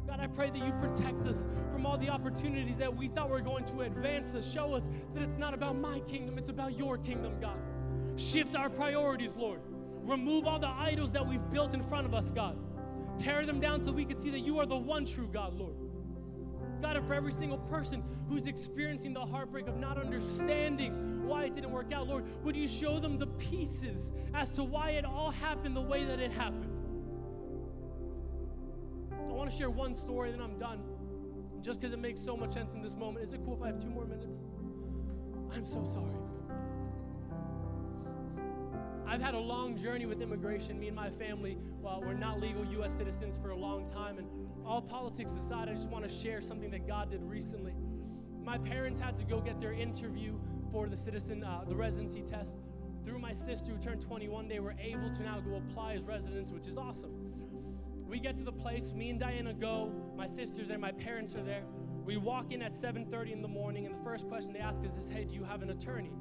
God, I pray that you protect us from all the opportunities that we thought were going to advance us. Show us that it's not about my kingdom, it's about your kingdom, God. Shift our priorities, Lord. Remove all the idols that we've built in front of us, God. Tear them down so we can see that you are the one true God, Lord. God, and for every single person who's experiencing the heartbreak of not understanding why it didn't work out, Lord, would you show them the pieces as to why it all happened the way that it happened? I want to share one story, then I'm done. Just because it makes so much sense in this moment. Is it cool if I have two more minutes? I'm so sorry. I've had a long journey with immigration. Me and my family, well, we're not legal U.S. citizens for a long time, and all politics aside, I just want to share something that God did recently. My parents had to go get their interview for the citizen, uh, the residency test. Through my sister who turned 21, they were able to now go apply as residents, which is awesome. We get to the place, me and Diana go, my sister's there, my parents are there. We walk in at 7:30 in the morning, and the first question they ask is, "Hey, do you have an attorney?"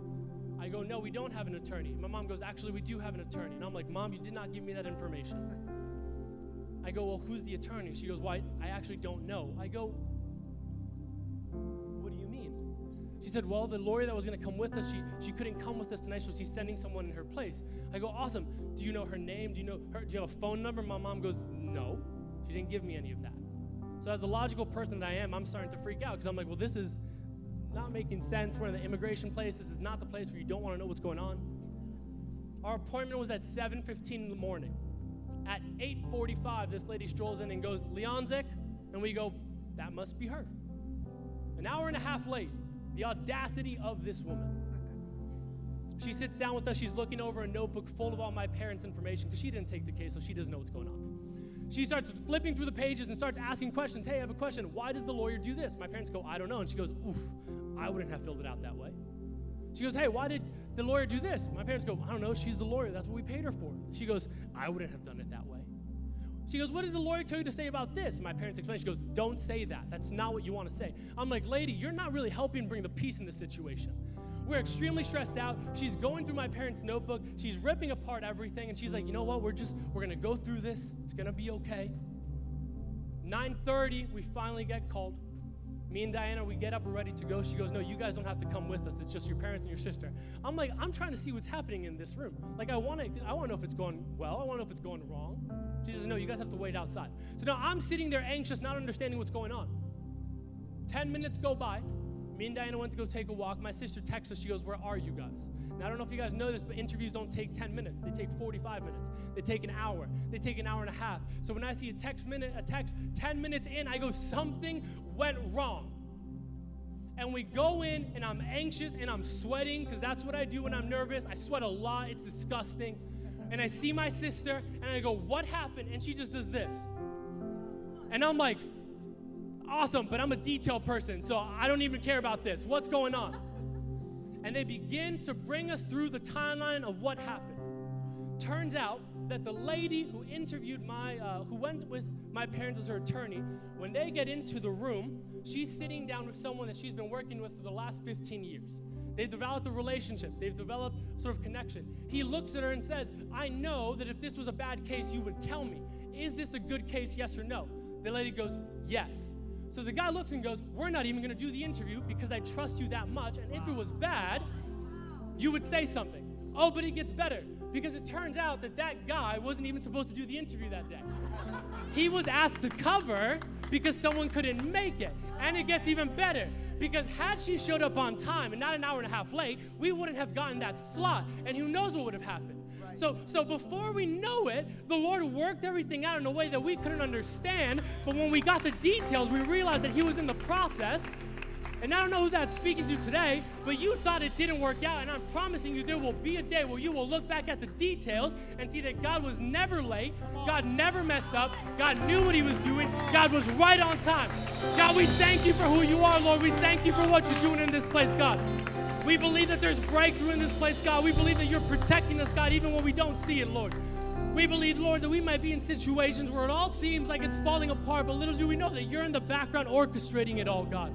I go, no, we don't have an attorney. My mom goes, actually, we do have an attorney. And I'm like, Mom, you did not give me that information. I go, well, who's the attorney? She goes, why? I actually don't know. I go, what do you mean? She said, well, the lawyer that was going to come with us, she, she couldn't come with us tonight, so she's sending someone in her place. I go, awesome. Do you know her name? Do you know her? Do you have a phone number? My mom goes, no. She didn't give me any of that. So as a logical person that I am, I'm starting to freak out because I'm like, well, this is not making sense. We're in the immigration place. This is not the place where you don't want to know what's going on. Our appointment was at 7:15 in the morning. At 8:45, this lady strolls in and goes, "Leonzik," and we go, "That must be her." An hour and a half late. The audacity of this woman. She sits down with us. She's looking over a notebook full of all my parents' information because she didn't take the case, so she doesn't know what's going on. She starts flipping through the pages and starts asking questions. Hey, I have a question. Why did the lawyer do this? My parents go, I don't know. And she goes, Oof, I wouldn't have filled it out that way. She goes, Hey, why did the lawyer do this? My parents go, I don't know. She's the lawyer. That's what we paid her for. She goes, I wouldn't have done it that way. She goes, What did the lawyer tell you to say about this? My parents explain. She goes, Don't say that. That's not what you want to say. I'm like, Lady, you're not really helping bring the peace in this situation. We're extremely stressed out. She's going through my parents' notebook. She's ripping apart everything. And she's like, You know what? We're just, we're going to go through this. It's going to be okay. 9:30, we finally get called. Me and Diana, we get up, we're ready to go. She goes, No, you guys don't have to come with us. It's just your parents and your sister. I'm like, I'm trying to see what's happening in this room. Like, I want to, I want to know if it's going well. I want to know if it's going wrong. She says, No, you guys have to wait outside. So now I'm sitting there anxious, not understanding what's going on. 10 minutes go by. Me and Diana went to go take a walk. My sister texts us. She goes, Where are you guys? Now, I don't know if you guys know this, but interviews don't take 10 minutes. They take 45 minutes. They take an hour. They take an hour and a half. So when I see a text minute, a text 10 minutes in, I go, Something went wrong. And we go in, and I'm anxious and I'm sweating because that's what I do when I'm nervous. I sweat a lot. It's disgusting. And I see my sister, and I go, What happened? And she just does this. And I'm like, awesome, but I'm a detail person, so I don't even care about this. What's going on? And they begin to bring us through the timeline of what happened. Turns out that the lady who interviewed my, uh, who went with my parents as her attorney, when they get into the room, she's sitting down with someone that she's been working with for the last 15 years. They've developed a relationship. They've developed sort of connection. He looks at her and says, I know that if this was a bad case, you would tell me. Is this a good case, yes or no? The lady goes, Yes. So the guy looks and goes, We're not even going to do the interview because I trust you that much. And if it was bad, you would say something. Oh, but it gets better because it turns out that that guy wasn't even supposed to do the interview that day. He was asked to cover because someone couldn't make it. And it gets even better because had she showed up on time and not an hour and a half late, we wouldn't have gotten that slot. And who knows what would have happened. So, so before we know it, the Lord worked everything out in a way that we couldn't understand. But when we got the details, we realized that He was in the process And I don't know who that's speaking to today, but you thought it didn't work out. And I'm promising you there will be a day where you will look back at the details and see that God was never late. God never messed up. God knew what he was doing. God was right on time. God, we thank you for who you are, Lord. We thank you for what you're doing in this place, God. We believe that there's breakthrough in this place, God. We believe that you're protecting us, God, even when we don't see it, Lord. We believe, Lord, that we might be in situations where it all seems like it's falling apart, but little do we know that you're in the background orchestrating it all, God.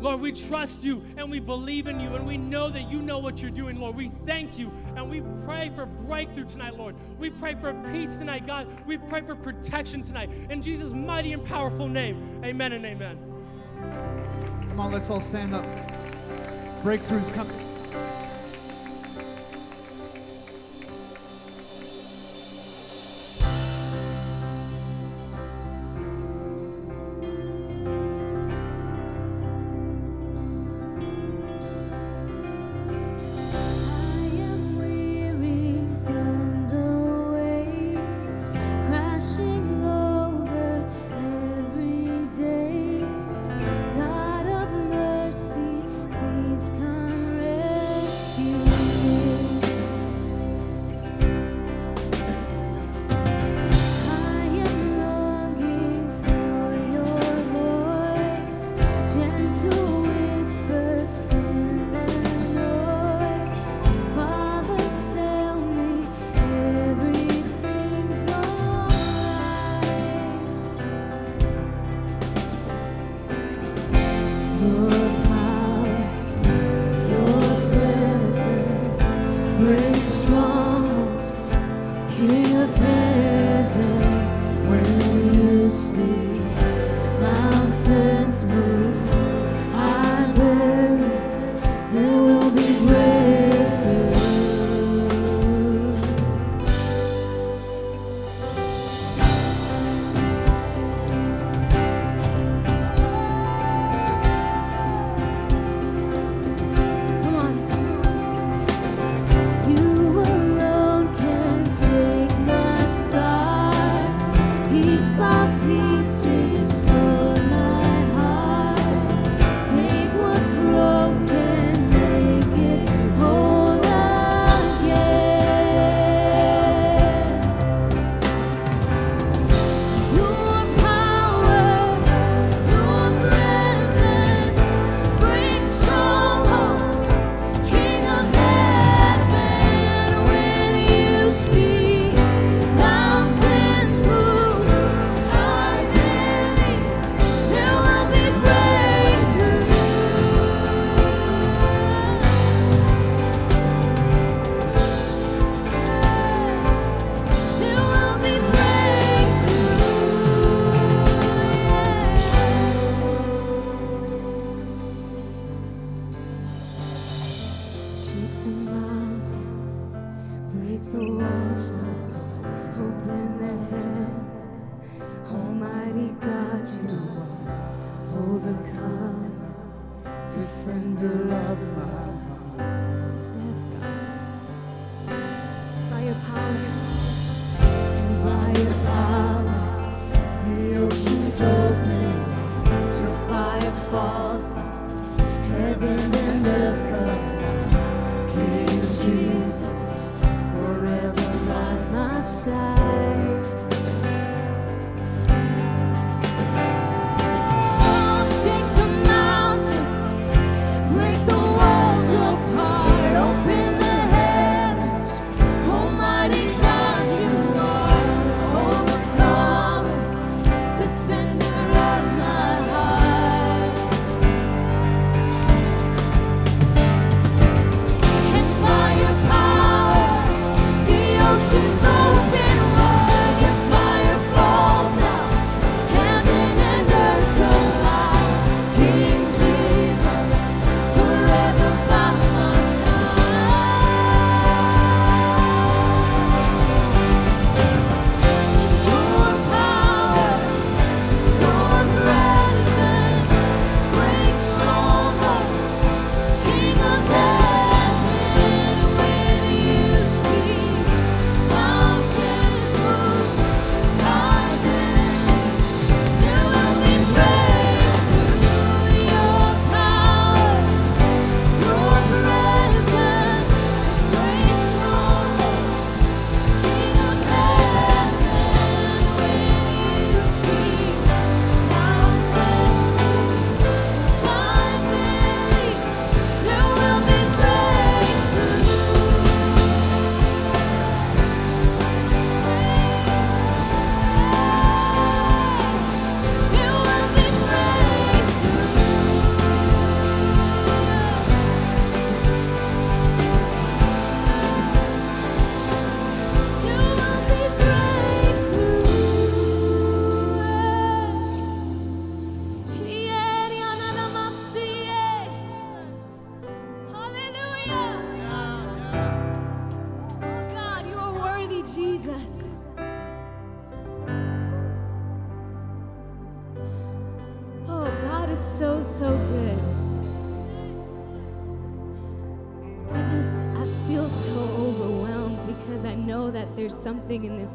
Lord, we trust you and we believe in you and we know that you know what you're doing, Lord. We thank you and we pray for breakthrough tonight, Lord. We pray for peace tonight, God. We pray for protection tonight. In Jesus' mighty and powerful name, amen and amen. Come on, let's all stand up. Breakthroughs coming.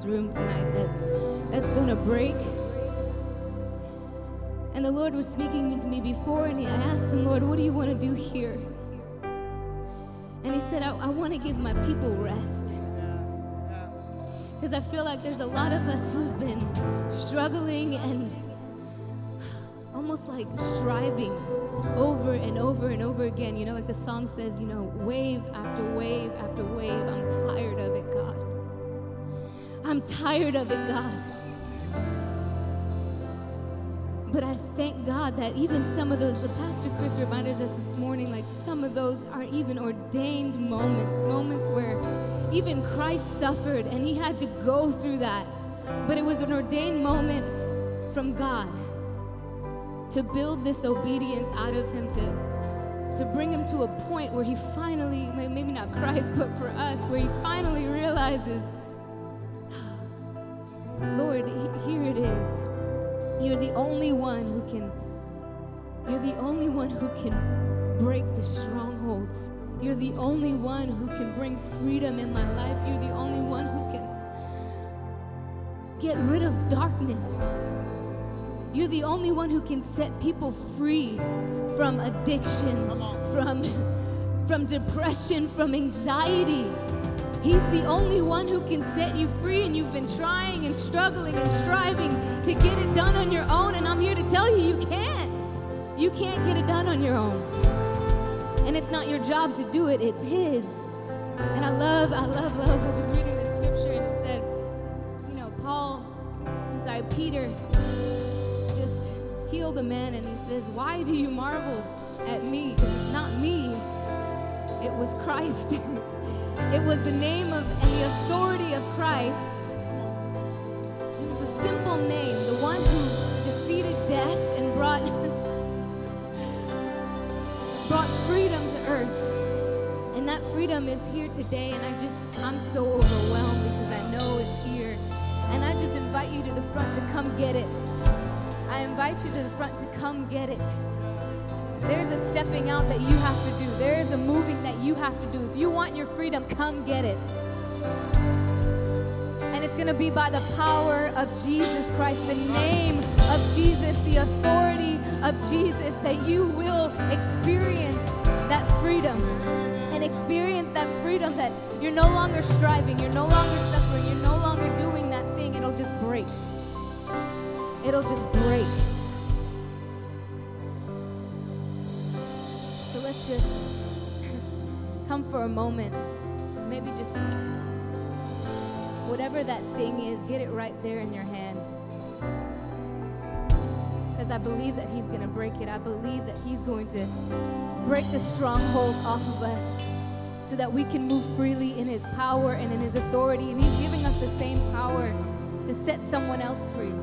Room tonight that's, that's gonna break. And the Lord was speaking to me before, and I asked him, Lord, what do you want to do here? And he said, I, I want to give my people rest. Because I feel like there's a lot of us who've been struggling and almost like striving over and over and over again. You know, like the song says, you know, wave wave it, God. But I thank God that even some of those, the Pastor Chris reminded us this morning, like some of those are even ordained moments, moments where even Christ suffered and he had to go through that. But it was an ordained moment from God to build this obedience out of him, to, to bring him to a point where he finally, maybe not Christ, [laughs] but for us, where he finally realizes, Lord, here it is. You're the only one who can, you're the only one who can break the strongholds. You're the only one who can bring freedom in my life. You're the only one who can get rid of darkness. You're the only one who can set people free from addiction, from, from depression, from anxiety. He's the only one who can set you free, and you've been trying and struggling and striving to get it done on your own. And I'm here to tell you, you can't. You can't get it done on your own. And it's not your job to do it, it's His. And I love, I love, love. I was reading this scripture, and it said, you know, Paul, I'm sorry, Peter just healed a man, and he says, Why do you marvel at me? It's not me, it was Christ. [laughs] It was the name of and the authority of Christ. It was a simple name, the one who defeated death and brought [laughs] brought freedom to earth. And that freedom is here today and I just I'm so overwhelmed because I know it's here. And I just invite you to the front to come get it. I invite you to the front to come get it. There's a stepping out that you have to do. There is a moving that you have to do. If you want your freedom, come get it. And it's going to be by the power of Jesus Christ, the name of Jesus, the authority of Jesus, that you will experience that freedom. And experience that freedom that you're no longer striving, you're no longer suffering, you're no longer doing that thing. It'll just break. It'll just break. Just come for a moment. Maybe just whatever that thing is, get it right there in your hand. Because I believe that He's going to break it. I believe that He's going to break the stronghold off of us so that we can move freely in His power and in His authority. And He's giving us the same power to set someone else free.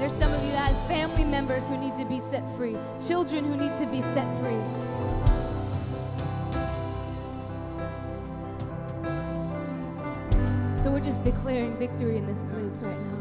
There's some of you that have family members who need to be set free, children who need to be set free. Jesus. So we're just declaring victory in this place right now.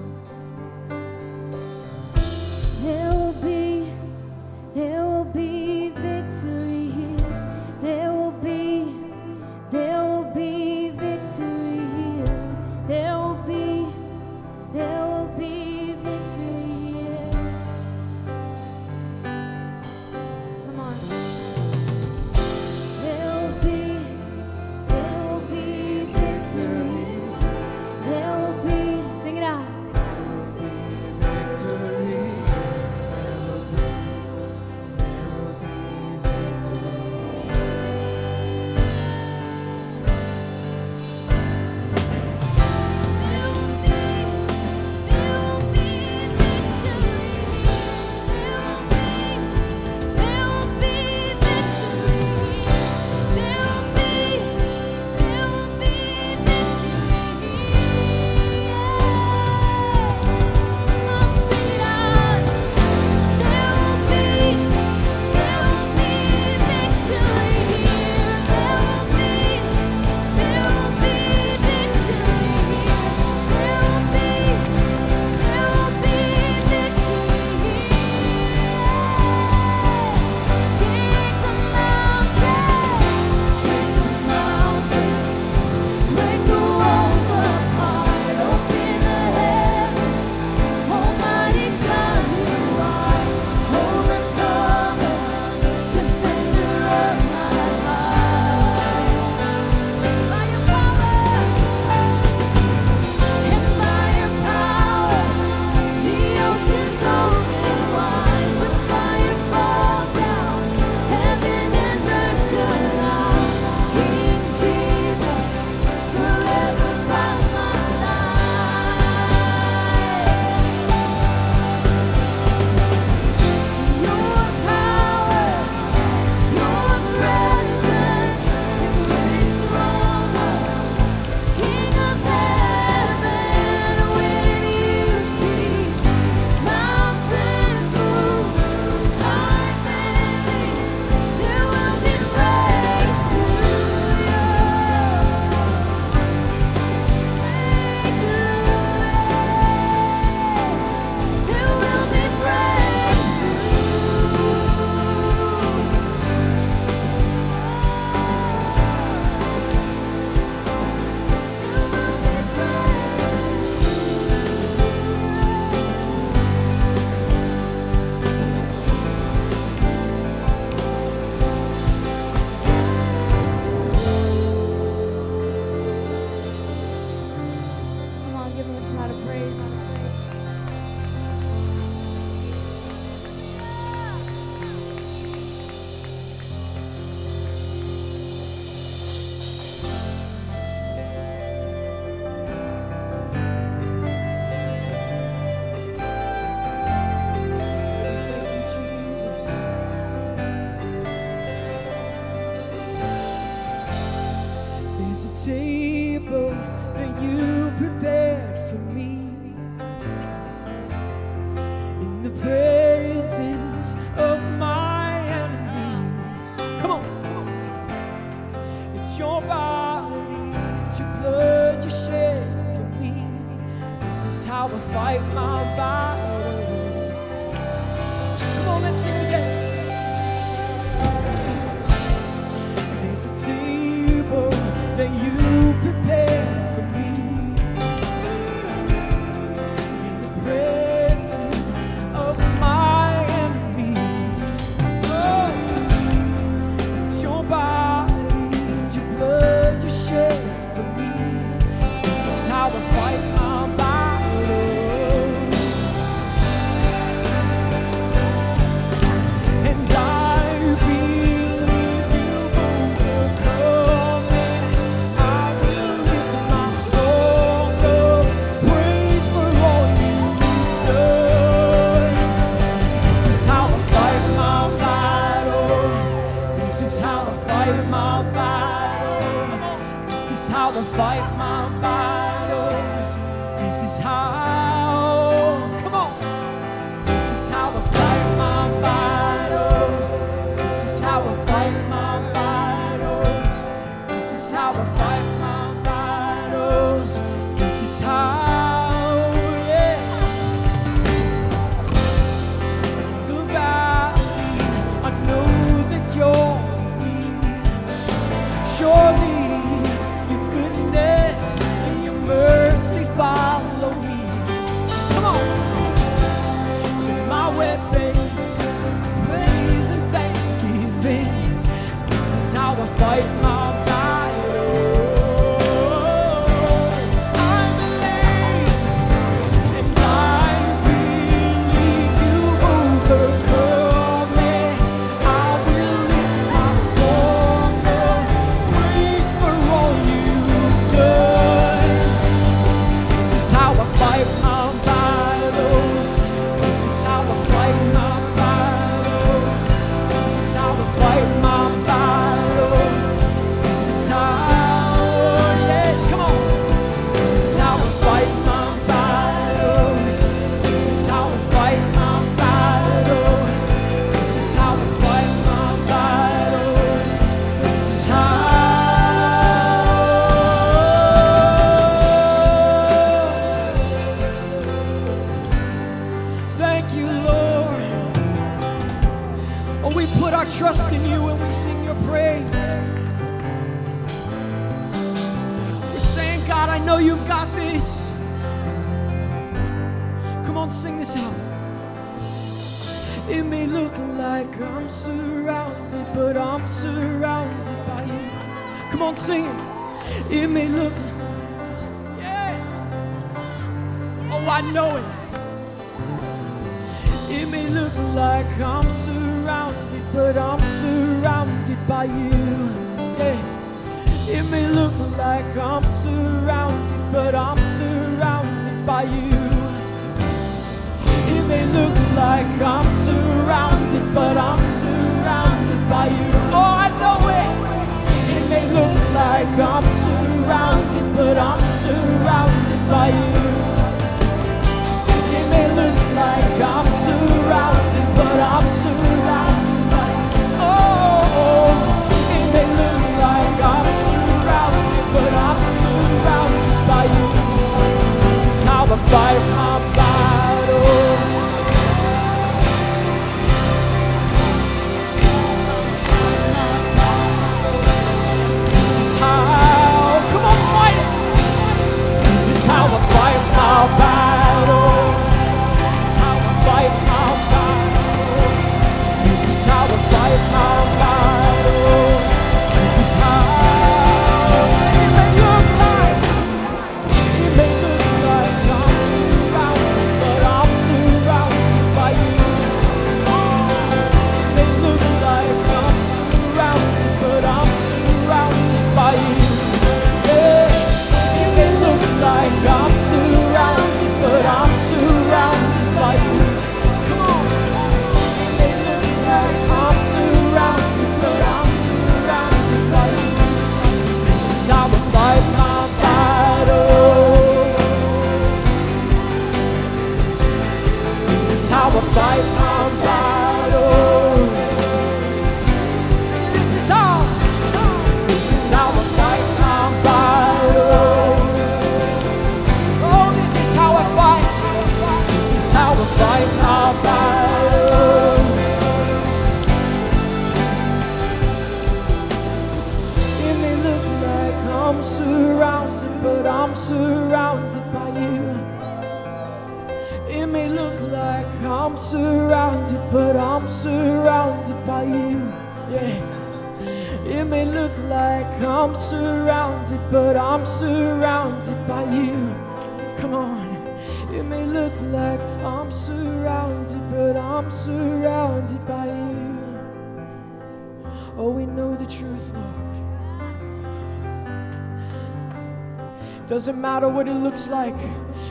Doesn't matter what it looks like,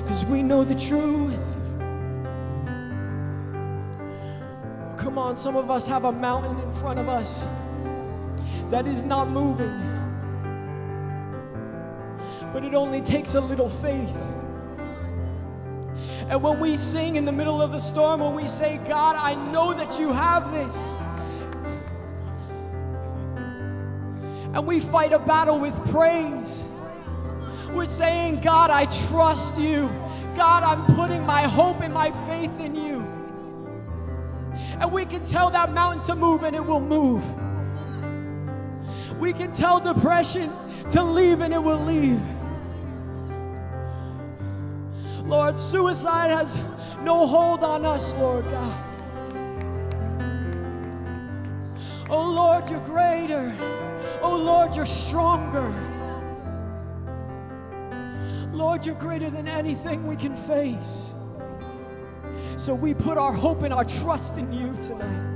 because we know the truth. Come on, some of us have a mountain in front of us that is not moving. But it only takes a little faith. And when we sing in the middle of the storm, when we say, God, I know that you have this. And we fight a battle with praise. We're saying, God, I trust you. God, I'm putting my hope and my faith in you. And we can tell that mountain to move and it will move. We can tell depression to leave and it will leave. Lord, suicide has no hold on us, Lord God. Oh Lord, you're greater. Oh Lord, you're stronger. Lord, you're greater than anything we can face. So we put our hope and our trust in you tonight.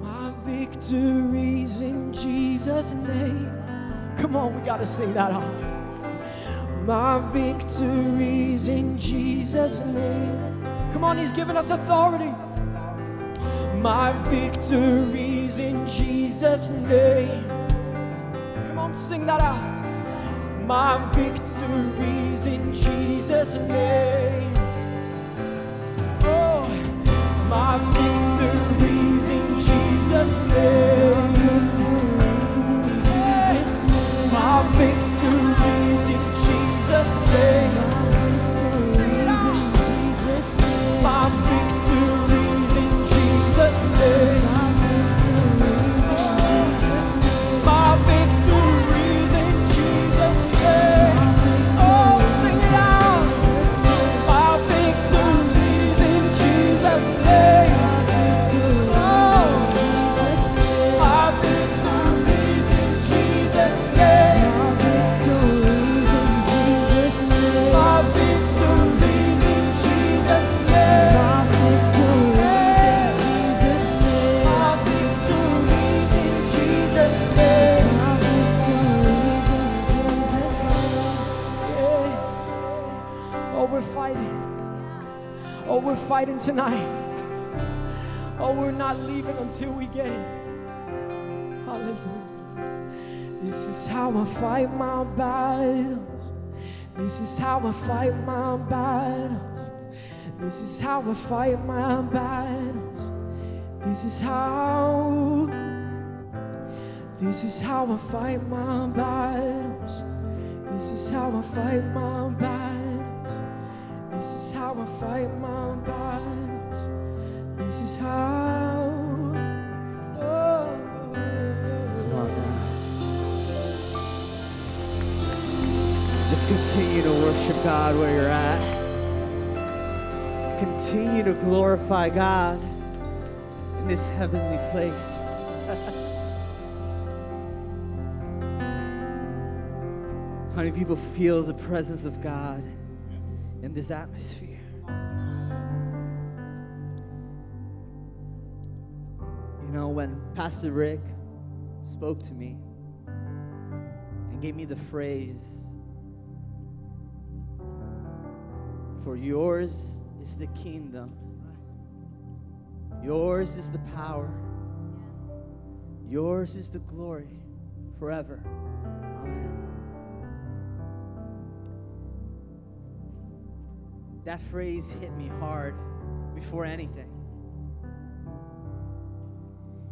My victories in Jesus' name. Come on, we got to sing that out. My victories in Jesus' name. Come on, He's given us authority. My victories in Jesus' name. On, sing that out. My victories in Jesus' name. Oh, my victories in Jesus' name. My victories in Jesus' name. My in Jesus' name. Fighting tonight. Oh, we're not leaving until we get it. Hallelujah. This is how I fight my battles. This is how I fight my battles. This is how I fight my battles. This is how. This is how I fight my battles. This is how I fight my battles. This is how I fight my battles. This is how. Oh. Come on now. Just continue to worship God where you're at. Continue to glorify God in this heavenly place. [laughs] How many people feel the presence of God in this atmosphere? You know, when Pastor Rick spoke to me and gave me the phrase, For yours is the kingdom, yours is the power, yours is the glory forever. Amen. That phrase hit me hard before anything.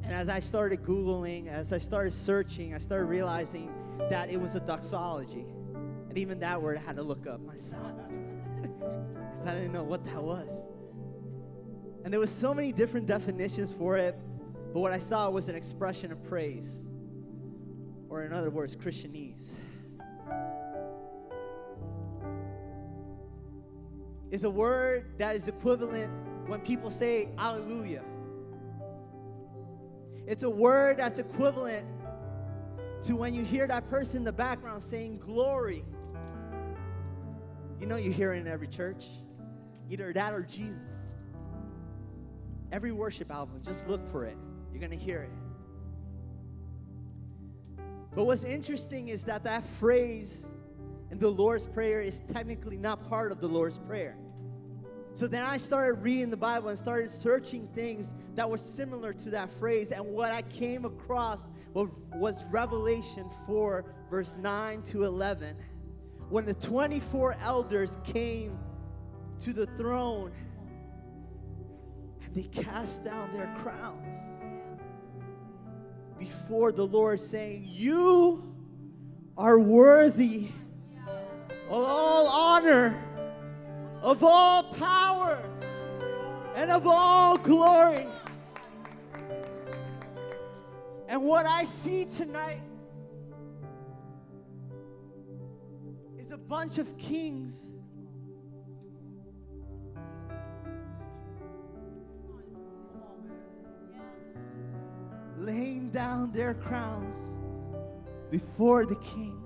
And as I started Googling, as I started searching, I started realizing that it was a doxology. And even that word I had to look up myself [laughs] because I didn't know what that was. And there was so many different definitions for it, but what I saw was an expression of praise, or in other words, Christianese. Is a word that is equivalent when people say hallelujah. It's a word that's equivalent to when you hear that person in the background saying glory. You know, you hear it in every church. Either that or Jesus. Every worship album, just look for it. You're going to hear it. But what's interesting is that that phrase in the Lord's Prayer is technically not part of the Lord's Prayer. So then I started reading the Bible and started searching things that were similar to that phrase. And what I came across was, was Revelation 4, verse 9 to 11. When the 24 elders came to the throne and they cast down their crowns before the Lord, saying, You are worthy of all honor, of all power, and of all glory. And what I see tonight is a bunch of kings laying down their crowns before the king.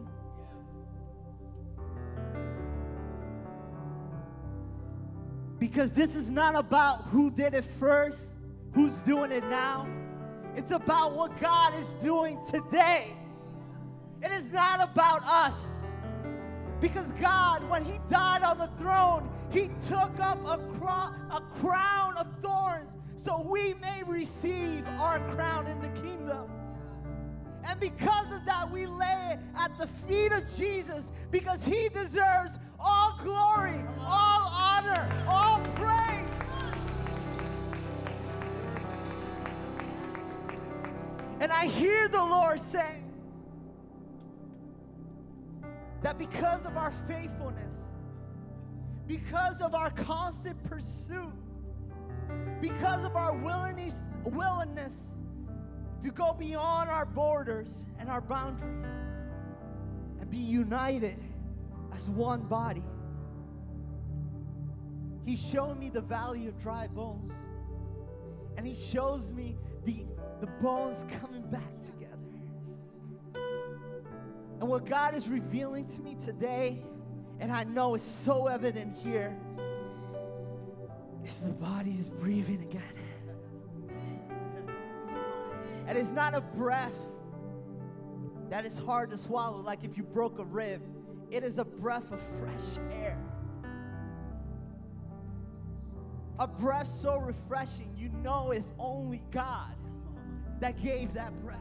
Because this is not about who did it first, who's doing it now. It's about what God is doing today. It is not about us. Because God, when He died on the throne, He took up a, cro- a crown of thorns so we may receive our crown in the kingdom. And because of that, we lay it at the feet of Jesus because He deserves all glory, all honor, all praise. And I hear the Lord saying that because of our faithfulness, because of our constant pursuit, because of our willingness, willingness to go beyond our borders and our boundaries and be united as one body. He showed me the valley of dry bones. And he shows me the, the bones coming back together. And what God is revealing to me today, and I know it's so evident here, is the body is breathing again. And it's not a breath that is hard to swallow, like if you broke a rib. It is a breath of fresh air. A breath so refreshing, you know it's only God that gave that breath.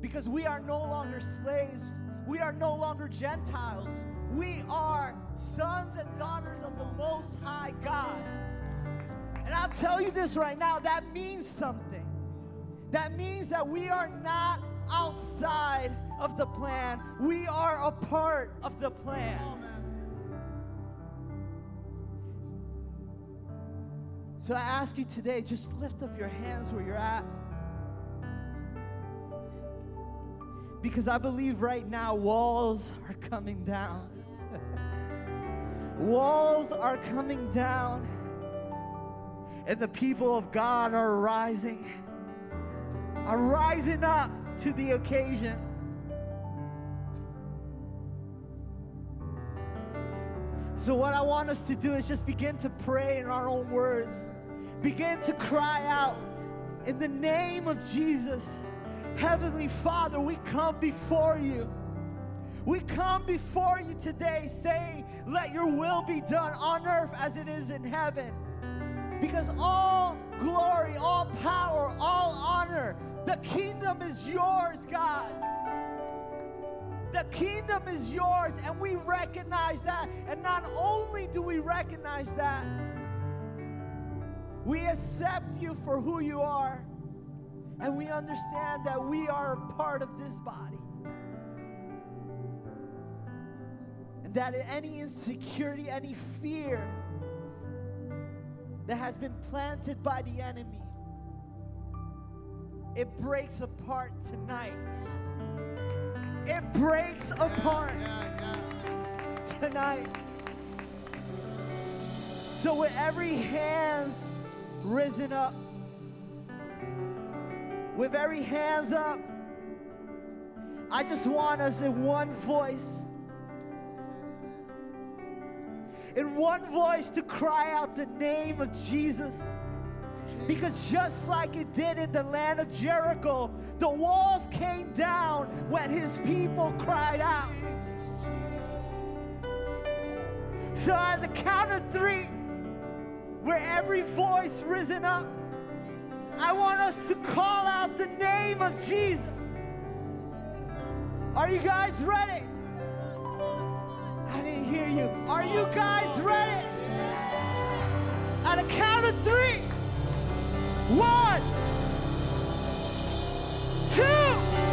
Because we are no longer slaves, we are no longer Gentiles. We are sons and daughters of the Most High God. And I'll tell you this right now that means something. That means that we are not outside of the plan, we are a part of the plan. So I ask you today, just lift up your hands where you're at. Because I believe right now walls are coming down. [laughs] walls are coming down. And the people of God are rising, are rising up to the occasion. So, what I want us to do is just begin to pray in our own words, begin to cry out in the name of Jesus. Heavenly Father, we come before you. We come before you today saying, Let your will be done on earth as it is in heaven. Because all glory, all power, all honor, the kingdom is yours, God. The kingdom is yours, and we recognize that. And not only do we recognize that, we accept you for who you are, and we understand that we are a part of this body. And that any insecurity, any fear that has been planted by the enemy, it breaks apart tonight. It breaks apart tonight. So with every hands risen up, with every hands up, I just want us in one voice, in one voice to cry out the name of Jesus. Because just like it did in the land of Jericho, the walls came down when his people cried out. So at the count of three, where every voice risen up, I want us to call out the name of Jesus. Are you guys ready? I didn't hear you. Are you guys ready? At a count of three. One, two,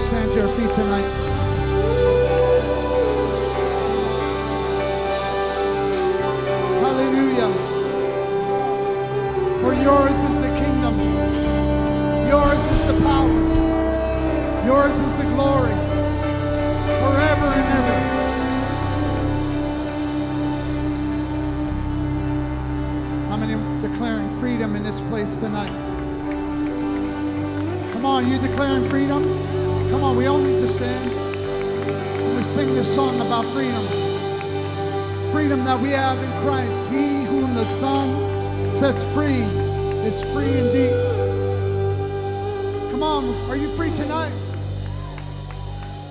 stand to your feet tonight. Freedom. Freedom that we have in Christ. He whom the Son sets free is free indeed. Come on, are you free tonight?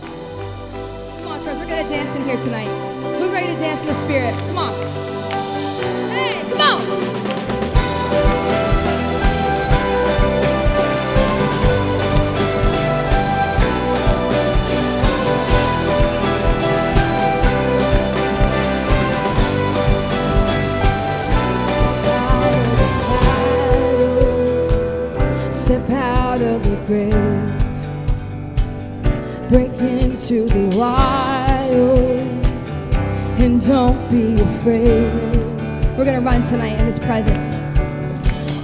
Come on, church, we're gonna dance in here tonight. Who's ready to dance in the spirit? Come on. Hey, come on. Into the wild, and don't be afraid. We're gonna run tonight in his presence.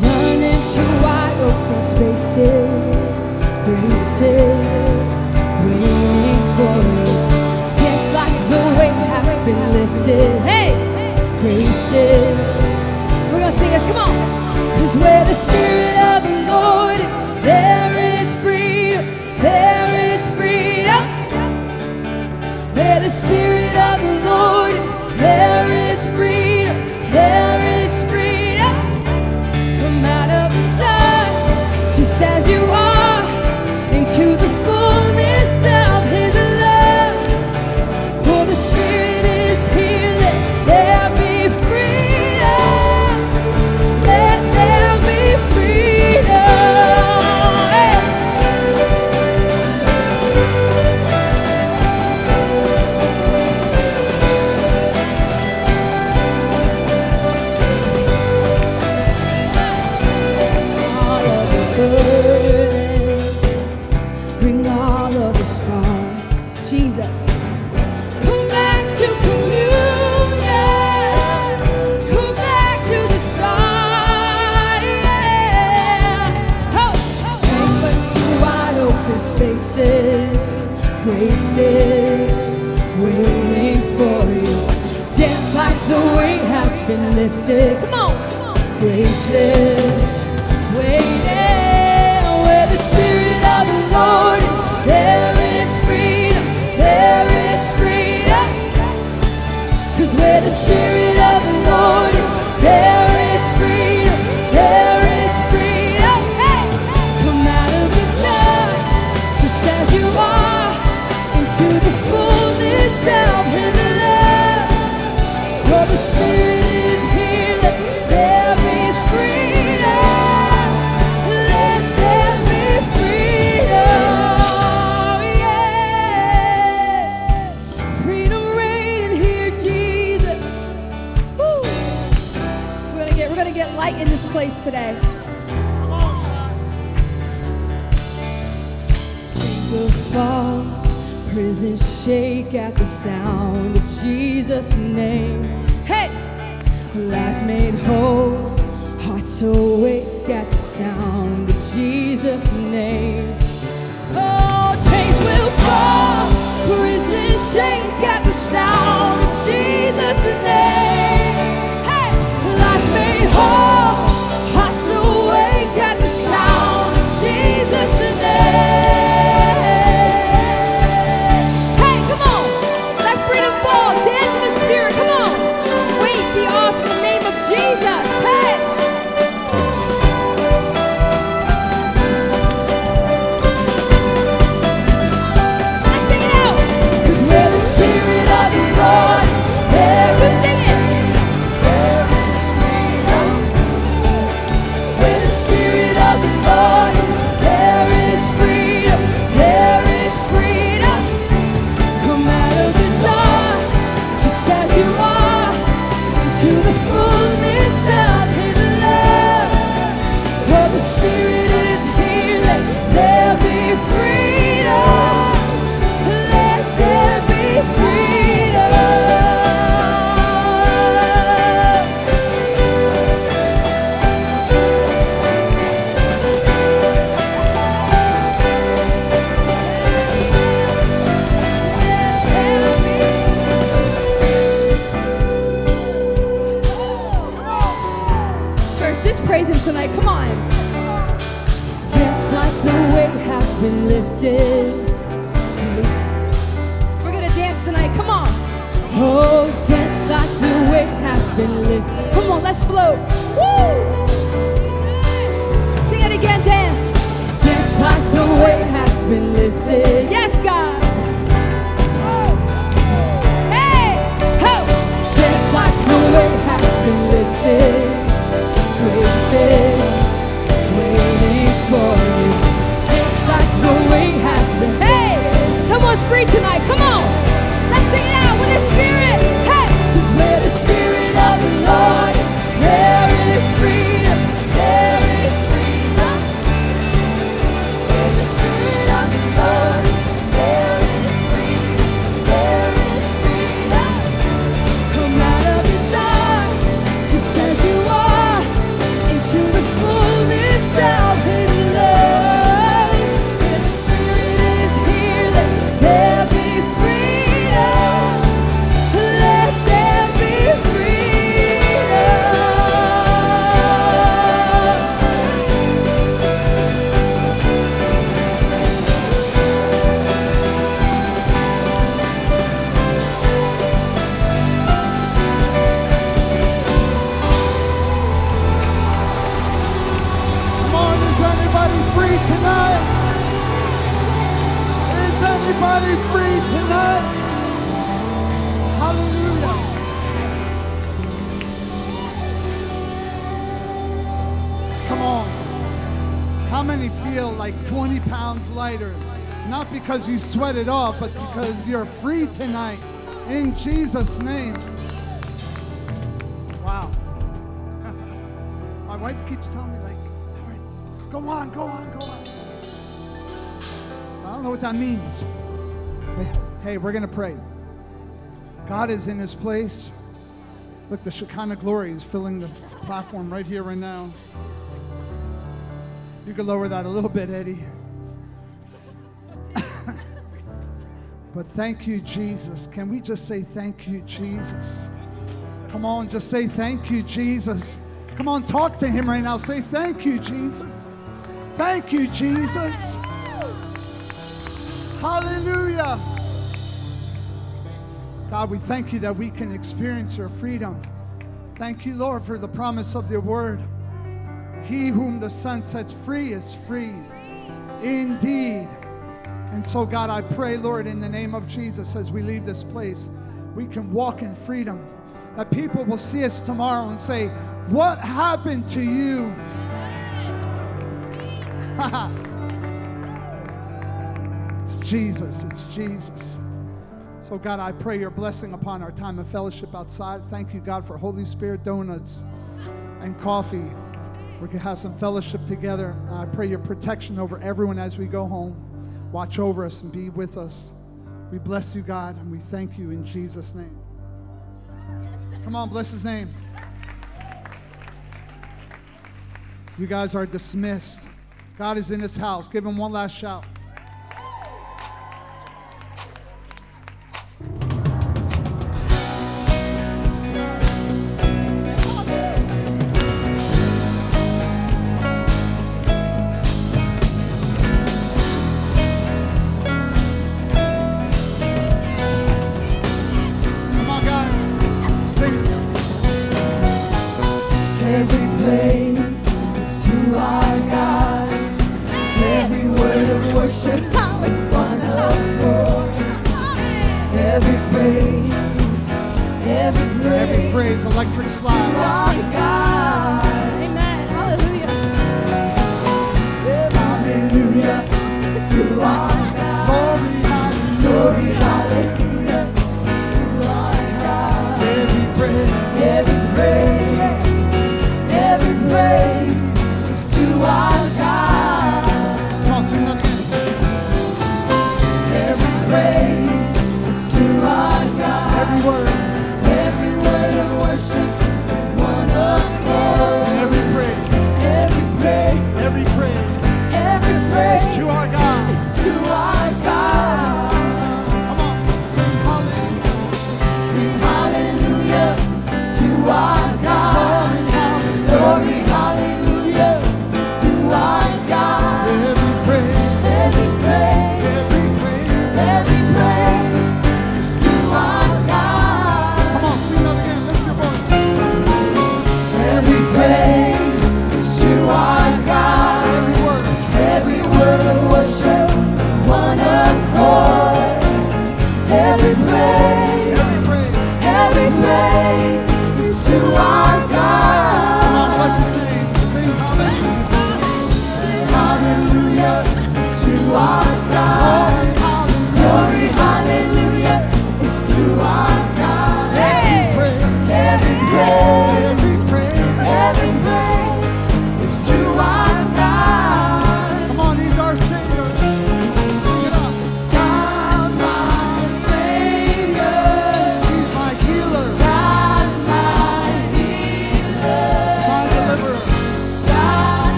Run into wide open spaces, graces waiting for you. Dance like the weight has been lifted. Hey, graces. We're gonna sing this. Come on. Cause where the spirit of the Lord is, there spirit of the Lord is, there lifted been lifted. Come on, let's float. Woo! Sing it again, dance. Dance like the weight has been lifted. Yeah. sweat it off, but because you're free tonight in Jesus' name. Wow. [laughs] My wife keeps telling me, like, all right, go on, go on, go on. I don't know what that means. But hey, we're going to pray. God is in his place. Look, the Shekinah glory is filling the platform right here, right now. You can lower that a little bit, Eddie. But thank you, Jesus. Can we just say thank you, Jesus? Come on, just say thank you, Jesus. Come on, talk to him right now. Say thank you, Jesus. Thank you, Jesus. Hallelujah. God, we thank you that we can experience your freedom. Thank you, Lord, for the promise of your word. He whom the Son sets free is free indeed. And so, God, I pray, Lord, in the name of Jesus, as we leave this place, we can walk in freedom. That people will see us tomorrow and say, What happened to you? [laughs] it's Jesus, it's Jesus. So, God, I pray your blessing upon our time of fellowship outside. Thank you, God, for Holy Spirit donuts and coffee. We can have some fellowship together. I pray your protection over everyone as we go home. Watch over us and be with us. We bless you, God, and we thank you in Jesus' name. Come on, bless his name. You guys are dismissed. God is in this house. Give him one last shout.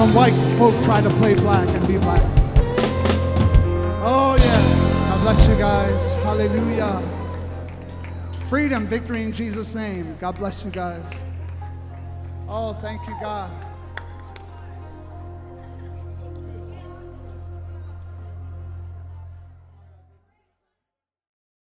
when white folk try to play black and be black. Oh, yeah. God bless you guys. Hallelujah. Freedom, victory in Jesus' name. God bless you guys. Oh, thank you, God.